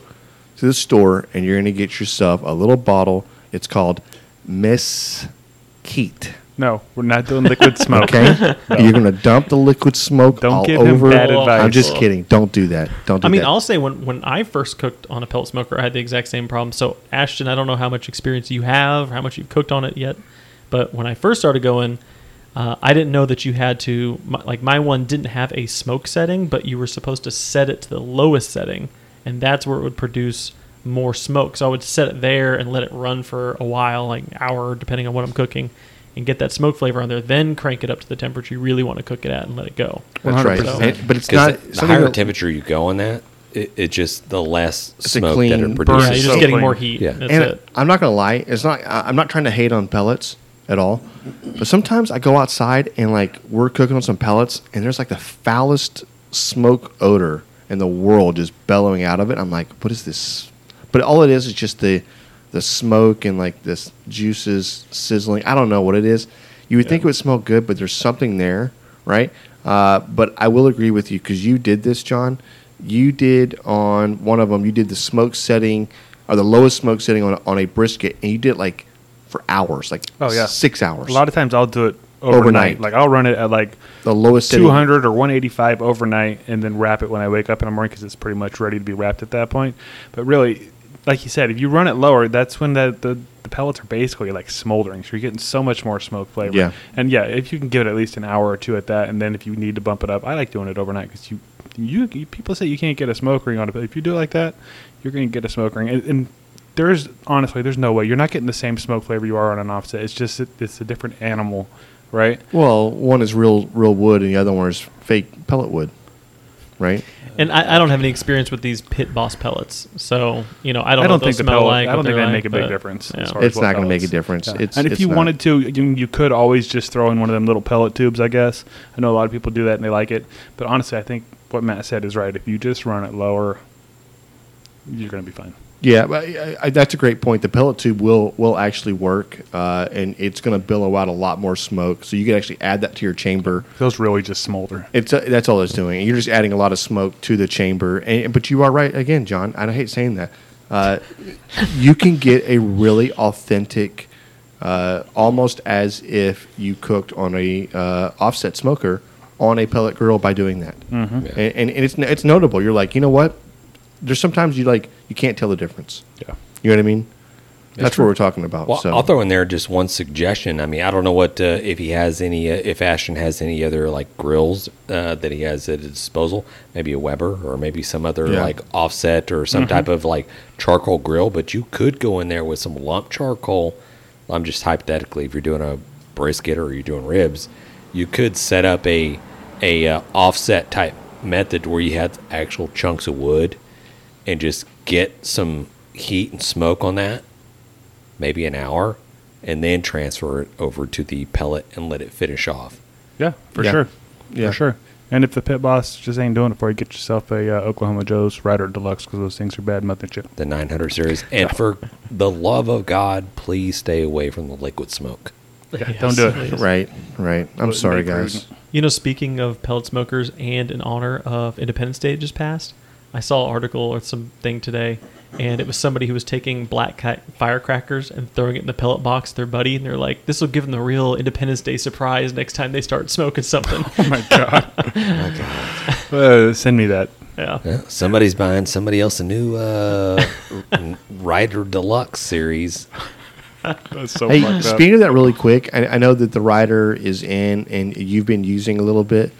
Speaker 1: to the store and you're going to get yourself a little bottle. It's called Mesquite.
Speaker 2: No, we're not doing liquid smoke.
Speaker 1: Okay? You're going to dump the liquid smoke
Speaker 2: Don't
Speaker 1: all
Speaker 2: give him
Speaker 1: over.
Speaker 2: bad advice.
Speaker 1: I'm just kidding. Don't do that. Don't do
Speaker 3: I mean,
Speaker 1: that.
Speaker 3: I'll say when, when I first cooked on a pellet smoker, I had the exact same problem. So, Ashton, I don't know how much experience you have, how much you've cooked on it yet, but when I first started going, uh, I didn't know that you had to, my, like, my one didn't have a smoke setting, but you were supposed to set it to the lowest setting, and that's where it would produce more smoke. So, I would set it there and let it run for a while, like an hour, depending on what I'm cooking, and get that smoke flavor on there, then crank it up to the temperature you really want to cook it at and let it go.
Speaker 1: That's right.
Speaker 2: 100%.
Speaker 1: And- but it's not
Speaker 4: the, the higher
Speaker 1: that-
Speaker 4: temperature you go on that, it, it just the less
Speaker 1: a
Speaker 4: smoke that
Speaker 1: clean
Speaker 4: it
Speaker 1: burn.
Speaker 3: Yeah,
Speaker 4: produces.
Speaker 3: you're
Speaker 2: so
Speaker 3: just getting
Speaker 2: clean.
Speaker 3: more heat.
Speaker 4: Yeah.
Speaker 3: That's
Speaker 1: and
Speaker 3: it.
Speaker 1: I'm not gonna lie, it's not. I'm not trying to hate on pellets at all, but sometimes I go outside and like we're cooking on some pellets, and there's like the foulest smoke odor in the world just bellowing out of it. I'm like, what is this? But all it is is just the the smoke and like this juices sizzling. I don't know what it is. You would think it would smell good, but there's something there, right? Uh, but I will agree with you because you did this, John. You did on one of them. You did the smoke setting or the lowest smoke setting on on a brisket, and you did it like for hours, like
Speaker 2: Oh, yeah.
Speaker 1: six hours.
Speaker 2: A lot of times I'll do it overnight.
Speaker 1: Overnight.
Speaker 2: Like I'll run it at like
Speaker 1: the lowest setting-
Speaker 2: 200 or 185 overnight and then wrap it when I wake up in the morning because it's pretty much ready to be wrapped at that point. But really, like you said, if you run it lower, that's when the, the, the pellets are basically like smoldering. So you're getting so much more smoke flavor.
Speaker 1: Yeah.
Speaker 2: And yeah, if you can give it at least an hour or two at that, and then if you need to bump it up, I like doing it overnight because you, you, you people say you can't get a smoke ring on it, but if you do it like that, you're going to get a smoke ring. And, and there's honestly, there's no way you're not getting the same smoke flavor you are on an offset. It's just it's a different animal, right?
Speaker 1: Well, one is real real wood, and the other one is fake pellet wood, right?
Speaker 3: And I, I don't have any experience with these pit boss pellets, so you know I don't.
Speaker 2: I don't think the
Speaker 3: smell
Speaker 2: pellet,
Speaker 3: like.
Speaker 2: I don't think
Speaker 3: they're
Speaker 2: they
Speaker 3: like,
Speaker 2: make a big difference.
Speaker 3: yeah.
Speaker 2: as far
Speaker 1: It's
Speaker 2: what
Speaker 1: not going to make a difference.
Speaker 2: Yeah.
Speaker 1: It's
Speaker 2: and if
Speaker 1: it's
Speaker 2: you
Speaker 1: not.
Speaker 2: wanted to, you, you could always just throw in one of them little pellet tubes. I guess I know a lot of people do that and they like it. But honestly, I think what Matt said is right. If you just run it lower, you're going to be fine.
Speaker 1: Yeah, I, I, that's a great point. The pellet tube will will actually work, uh, and it's going to billow out a lot more smoke. So you can actually add that to your chamber.
Speaker 2: Those really just smolder.
Speaker 1: It's uh, that's all it's doing. You're just adding a lot of smoke to the chamber. And, but you are right again, John. I hate saying that. Uh, you can get a really authentic, uh, almost as if you cooked on a uh, offset smoker on a pellet grill by doing that. Mm-hmm. And, and, and it's it's notable. You're like, you know what? There's sometimes you like you can't tell the difference.
Speaker 2: Yeah.
Speaker 1: You know what I mean? That's what we're talking about.
Speaker 4: Well,
Speaker 1: so
Speaker 4: I'll throw in there just one suggestion. I mean, I don't know what uh, if he has any, uh, if Ashton has any other like grills uh, that he has at his disposal. Maybe a Weber or maybe some other
Speaker 1: Yeah.
Speaker 4: like offset or some type of like charcoal grill. But you could go in there with some lump charcoal. I'm just hypothetically, if you're doing a brisket or you're doing ribs, you could set up a a uh, offset type method where you have actual chunks of wood and just get some heat and smoke on that maybe an hour, and then transfer it over to the pellet and let it finish off.
Speaker 2: Yeah, for
Speaker 1: Yeah.
Speaker 2: sure.
Speaker 1: Yeah.
Speaker 2: For sure. And if the pit boss just ain't doing it for you, get yourself a uh, Oklahoma Joe's Rider Deluxe because those things are bad mutton chip.
Speaker 4: The 900 series. And for the love of God, please stay away from the liquid smoke.
Speaker 2: Yeah,
Speaker 3: Yes,
Speaker 2: don't do it.
Speaker 3: please.
Speaker 1: right, right. I'm
Speaker 2: Wouldn't
Speaker 1: sorry, guys.
Speaker 3: You know, speaking of pellet smokers and in honor of Independence Day just passed, I saw an article or something today, and it was somebody who was taking black cat firecrackers and throwing it in the pellet box to their buddy, and they're like, "This will give them the real Independence Day surprise next time they start smoking something."
Speaker 2: Oh my god. Uh, send me that.
Speaker 3: yeah.
Speaker 4: Yeah, somebody's buying somebody else a new uh, Rider Deluxe series.
Speaker 2: That's so
Speaker 1: Hey,
Speaker 2: fucked up.
Speaker 1: speaking of that, really quick, I, I know that the rider is in, and you've been using a little bit,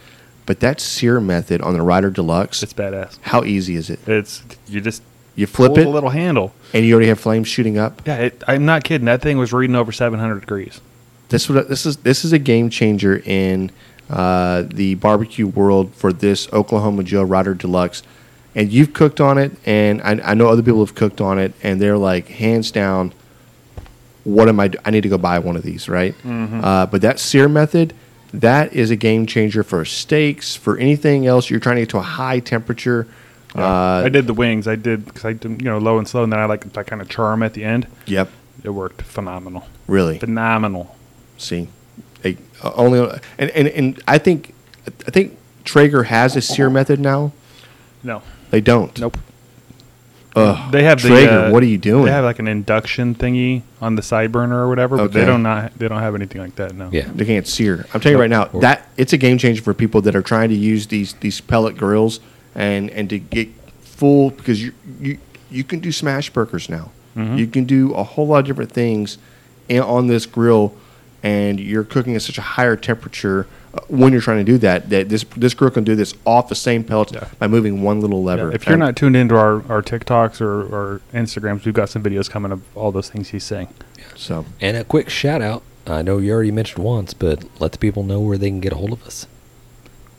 Speaker 1: but that sear method on the Rider Deluxe,
Speaker 2: It's badass.
Speaker 1: how easy is it?
Speaker 2: It's you just
Speaker 1: You flip
Speaker 2: pull
Speaker 1: it,
Speaker 2: the little handle.
Speaker 1: and you already have flames shooting up.
Speaker 2: Yeah, it, I'm not kidding. That thing was reading over 700 degrees.
Speaker 1: This what this is. This is a game changer in uh, the barbecue world for this Oklahoma Joe Rider Deluxe. And you've cooked on it, and I, I know other people have cooked on it, and they're like hands down. What am I? do- I need to go buy one of these, right? Uh, but that sear method, that is a game changer for steaks, for anything else you're trying to get to a high temperature. Uh,
Speaker 2: I did the wings. I did because I did you know low and slow, and then I like I kind of charm at the end.
Speaker 1: Yep,
Speaker 2: It worked phenomenal.
Speaker 1: really.
Speaker 2: Phenomenal.
Speaker 1: See, they, uh, only and, and and I think I think Traeger has a sear method now.
Speaker 2: No.
Speaker 1: They don't.
Speaker 2: Nope.
Speaker 1: Ugh,
Speaker 2: They have the,
Speaker 1: Traeger.
Speaker 2: uh,
Speaker 1: what are you doing?
Speaker 2: They have like an induction thingy on the side burner or whatever, but they don't not they don't have anything like that. No.
Speaker 4: Yeah.
Speaker 1: they can't sear. I'm telling you right now that it's a game changer for people that are trying to use these these pellet grills and and to get full because you you you can do smash burgers now.
Speaker 2: Mm-hmm.
Speaker 1: You can do a whole lot of different things in, on this grill, and you're cooking at such a higher temperature when you're trying to do that. That this this grill can do this off the same pellets
Speaker 2: Yeah.
Speaker 1: by moving one little
Speaker 2: Yeah,
Speaker 1: lever.
Speaker 2: if you're
Speaker 1: Um,
Speaker 2: not tuned into our, our TikToks or, or Instagrams, we've got some videos coming of all those things he's saying.
Speaker 1: so
Speaker 4: And a quick shout out. I know you already mentioned once, but let the people know where they can get a hold of us.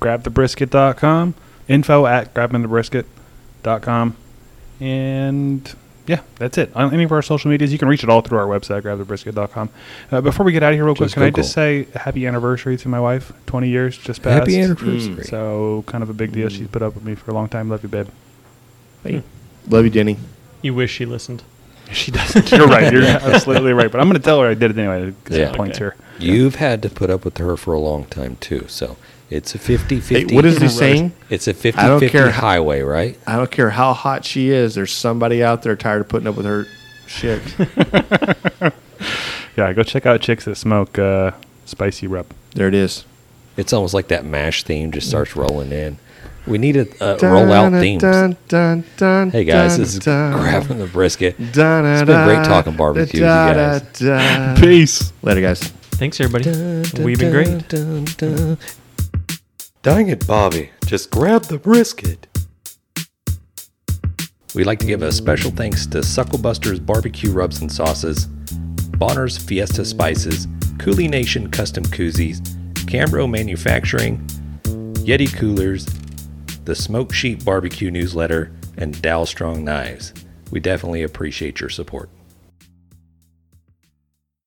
Speaker 2: Grabthebrisket.com, info at grabbingthebrisket.com, and yeah, that's it. On any of our social medias, you can reach it all through our website, grabthebrisket.com. Uh, before we get out of here, real quick,
Speaker 4: Just
Speaker 2: can I just say happy anniversary to my wife? 20 years just passed.
Speaker 4: Happy anniversary.
Speaker 2: So, kind of a big deal. She's put up with me for a long time. Love you, babe.
Speaker 1: hey, love you, Denny.
Speaker 3: You wish she listened.
Speaker 2: She doesn't. You're right. You're absolutely right. But I'm going to tell her I did it anyway. Because
Speaker 4: Yeah.
Speaker 2: points
Speaker 3: Okay.
Speaker 2: here.
Speaker 4: You've had to put up with her for a long time, too. So it's a 50
Speaker 1: Hey,
Speaker 4: 50.
Speaker 1: what is he saying?
Speaker 4: It's a 50
Speaker 1: I don't
Speaker 4: 50
Speaker 1: care how-
Speaker 4: highway, right?
Speaker 1: I don't care how hot she is. There's somebody out there tired of putting up with her shit.
Speaker 2: Yeah, go check out Chicks That Smoke uh, Spicy Rub.
Speaker 1: There it is.
Speaker 4: It's almost like that mash theme just starts rolling in. We need a uh, rollout themes.
Speaker 1: Dun, dun, dun,
Speaker 4: Hey guys,
Speaker 1: dun,
Speaker 4: this is
Speaker 1: dun.
Speaker 4: grabbing the brisket.
Speaker 1: Dun,
Speaker 4: It's
Speaker 1: dun,
Speaker 4: been great talking barbecue with you guys.
Speaker 1: dun, dun.
Speaker 2: Peace.
Speaker 1: Later, guys.
Speaker 3: Thanks, everybody. We've been great.
Speaker 4: Dang it, Bobby. Just grab the brisket. We'd like to give a special thanks to Sucklebuster's Barbecue Rubs and Sauces, Bonner's Fiesta Spices, Cooley Nation Custom Koozies, Cambro Manufacturing, Yeti Coolers, the Smoke Sheet Barbecue Newsletter, and Dalstrong Knives. We definitely appreciate your support.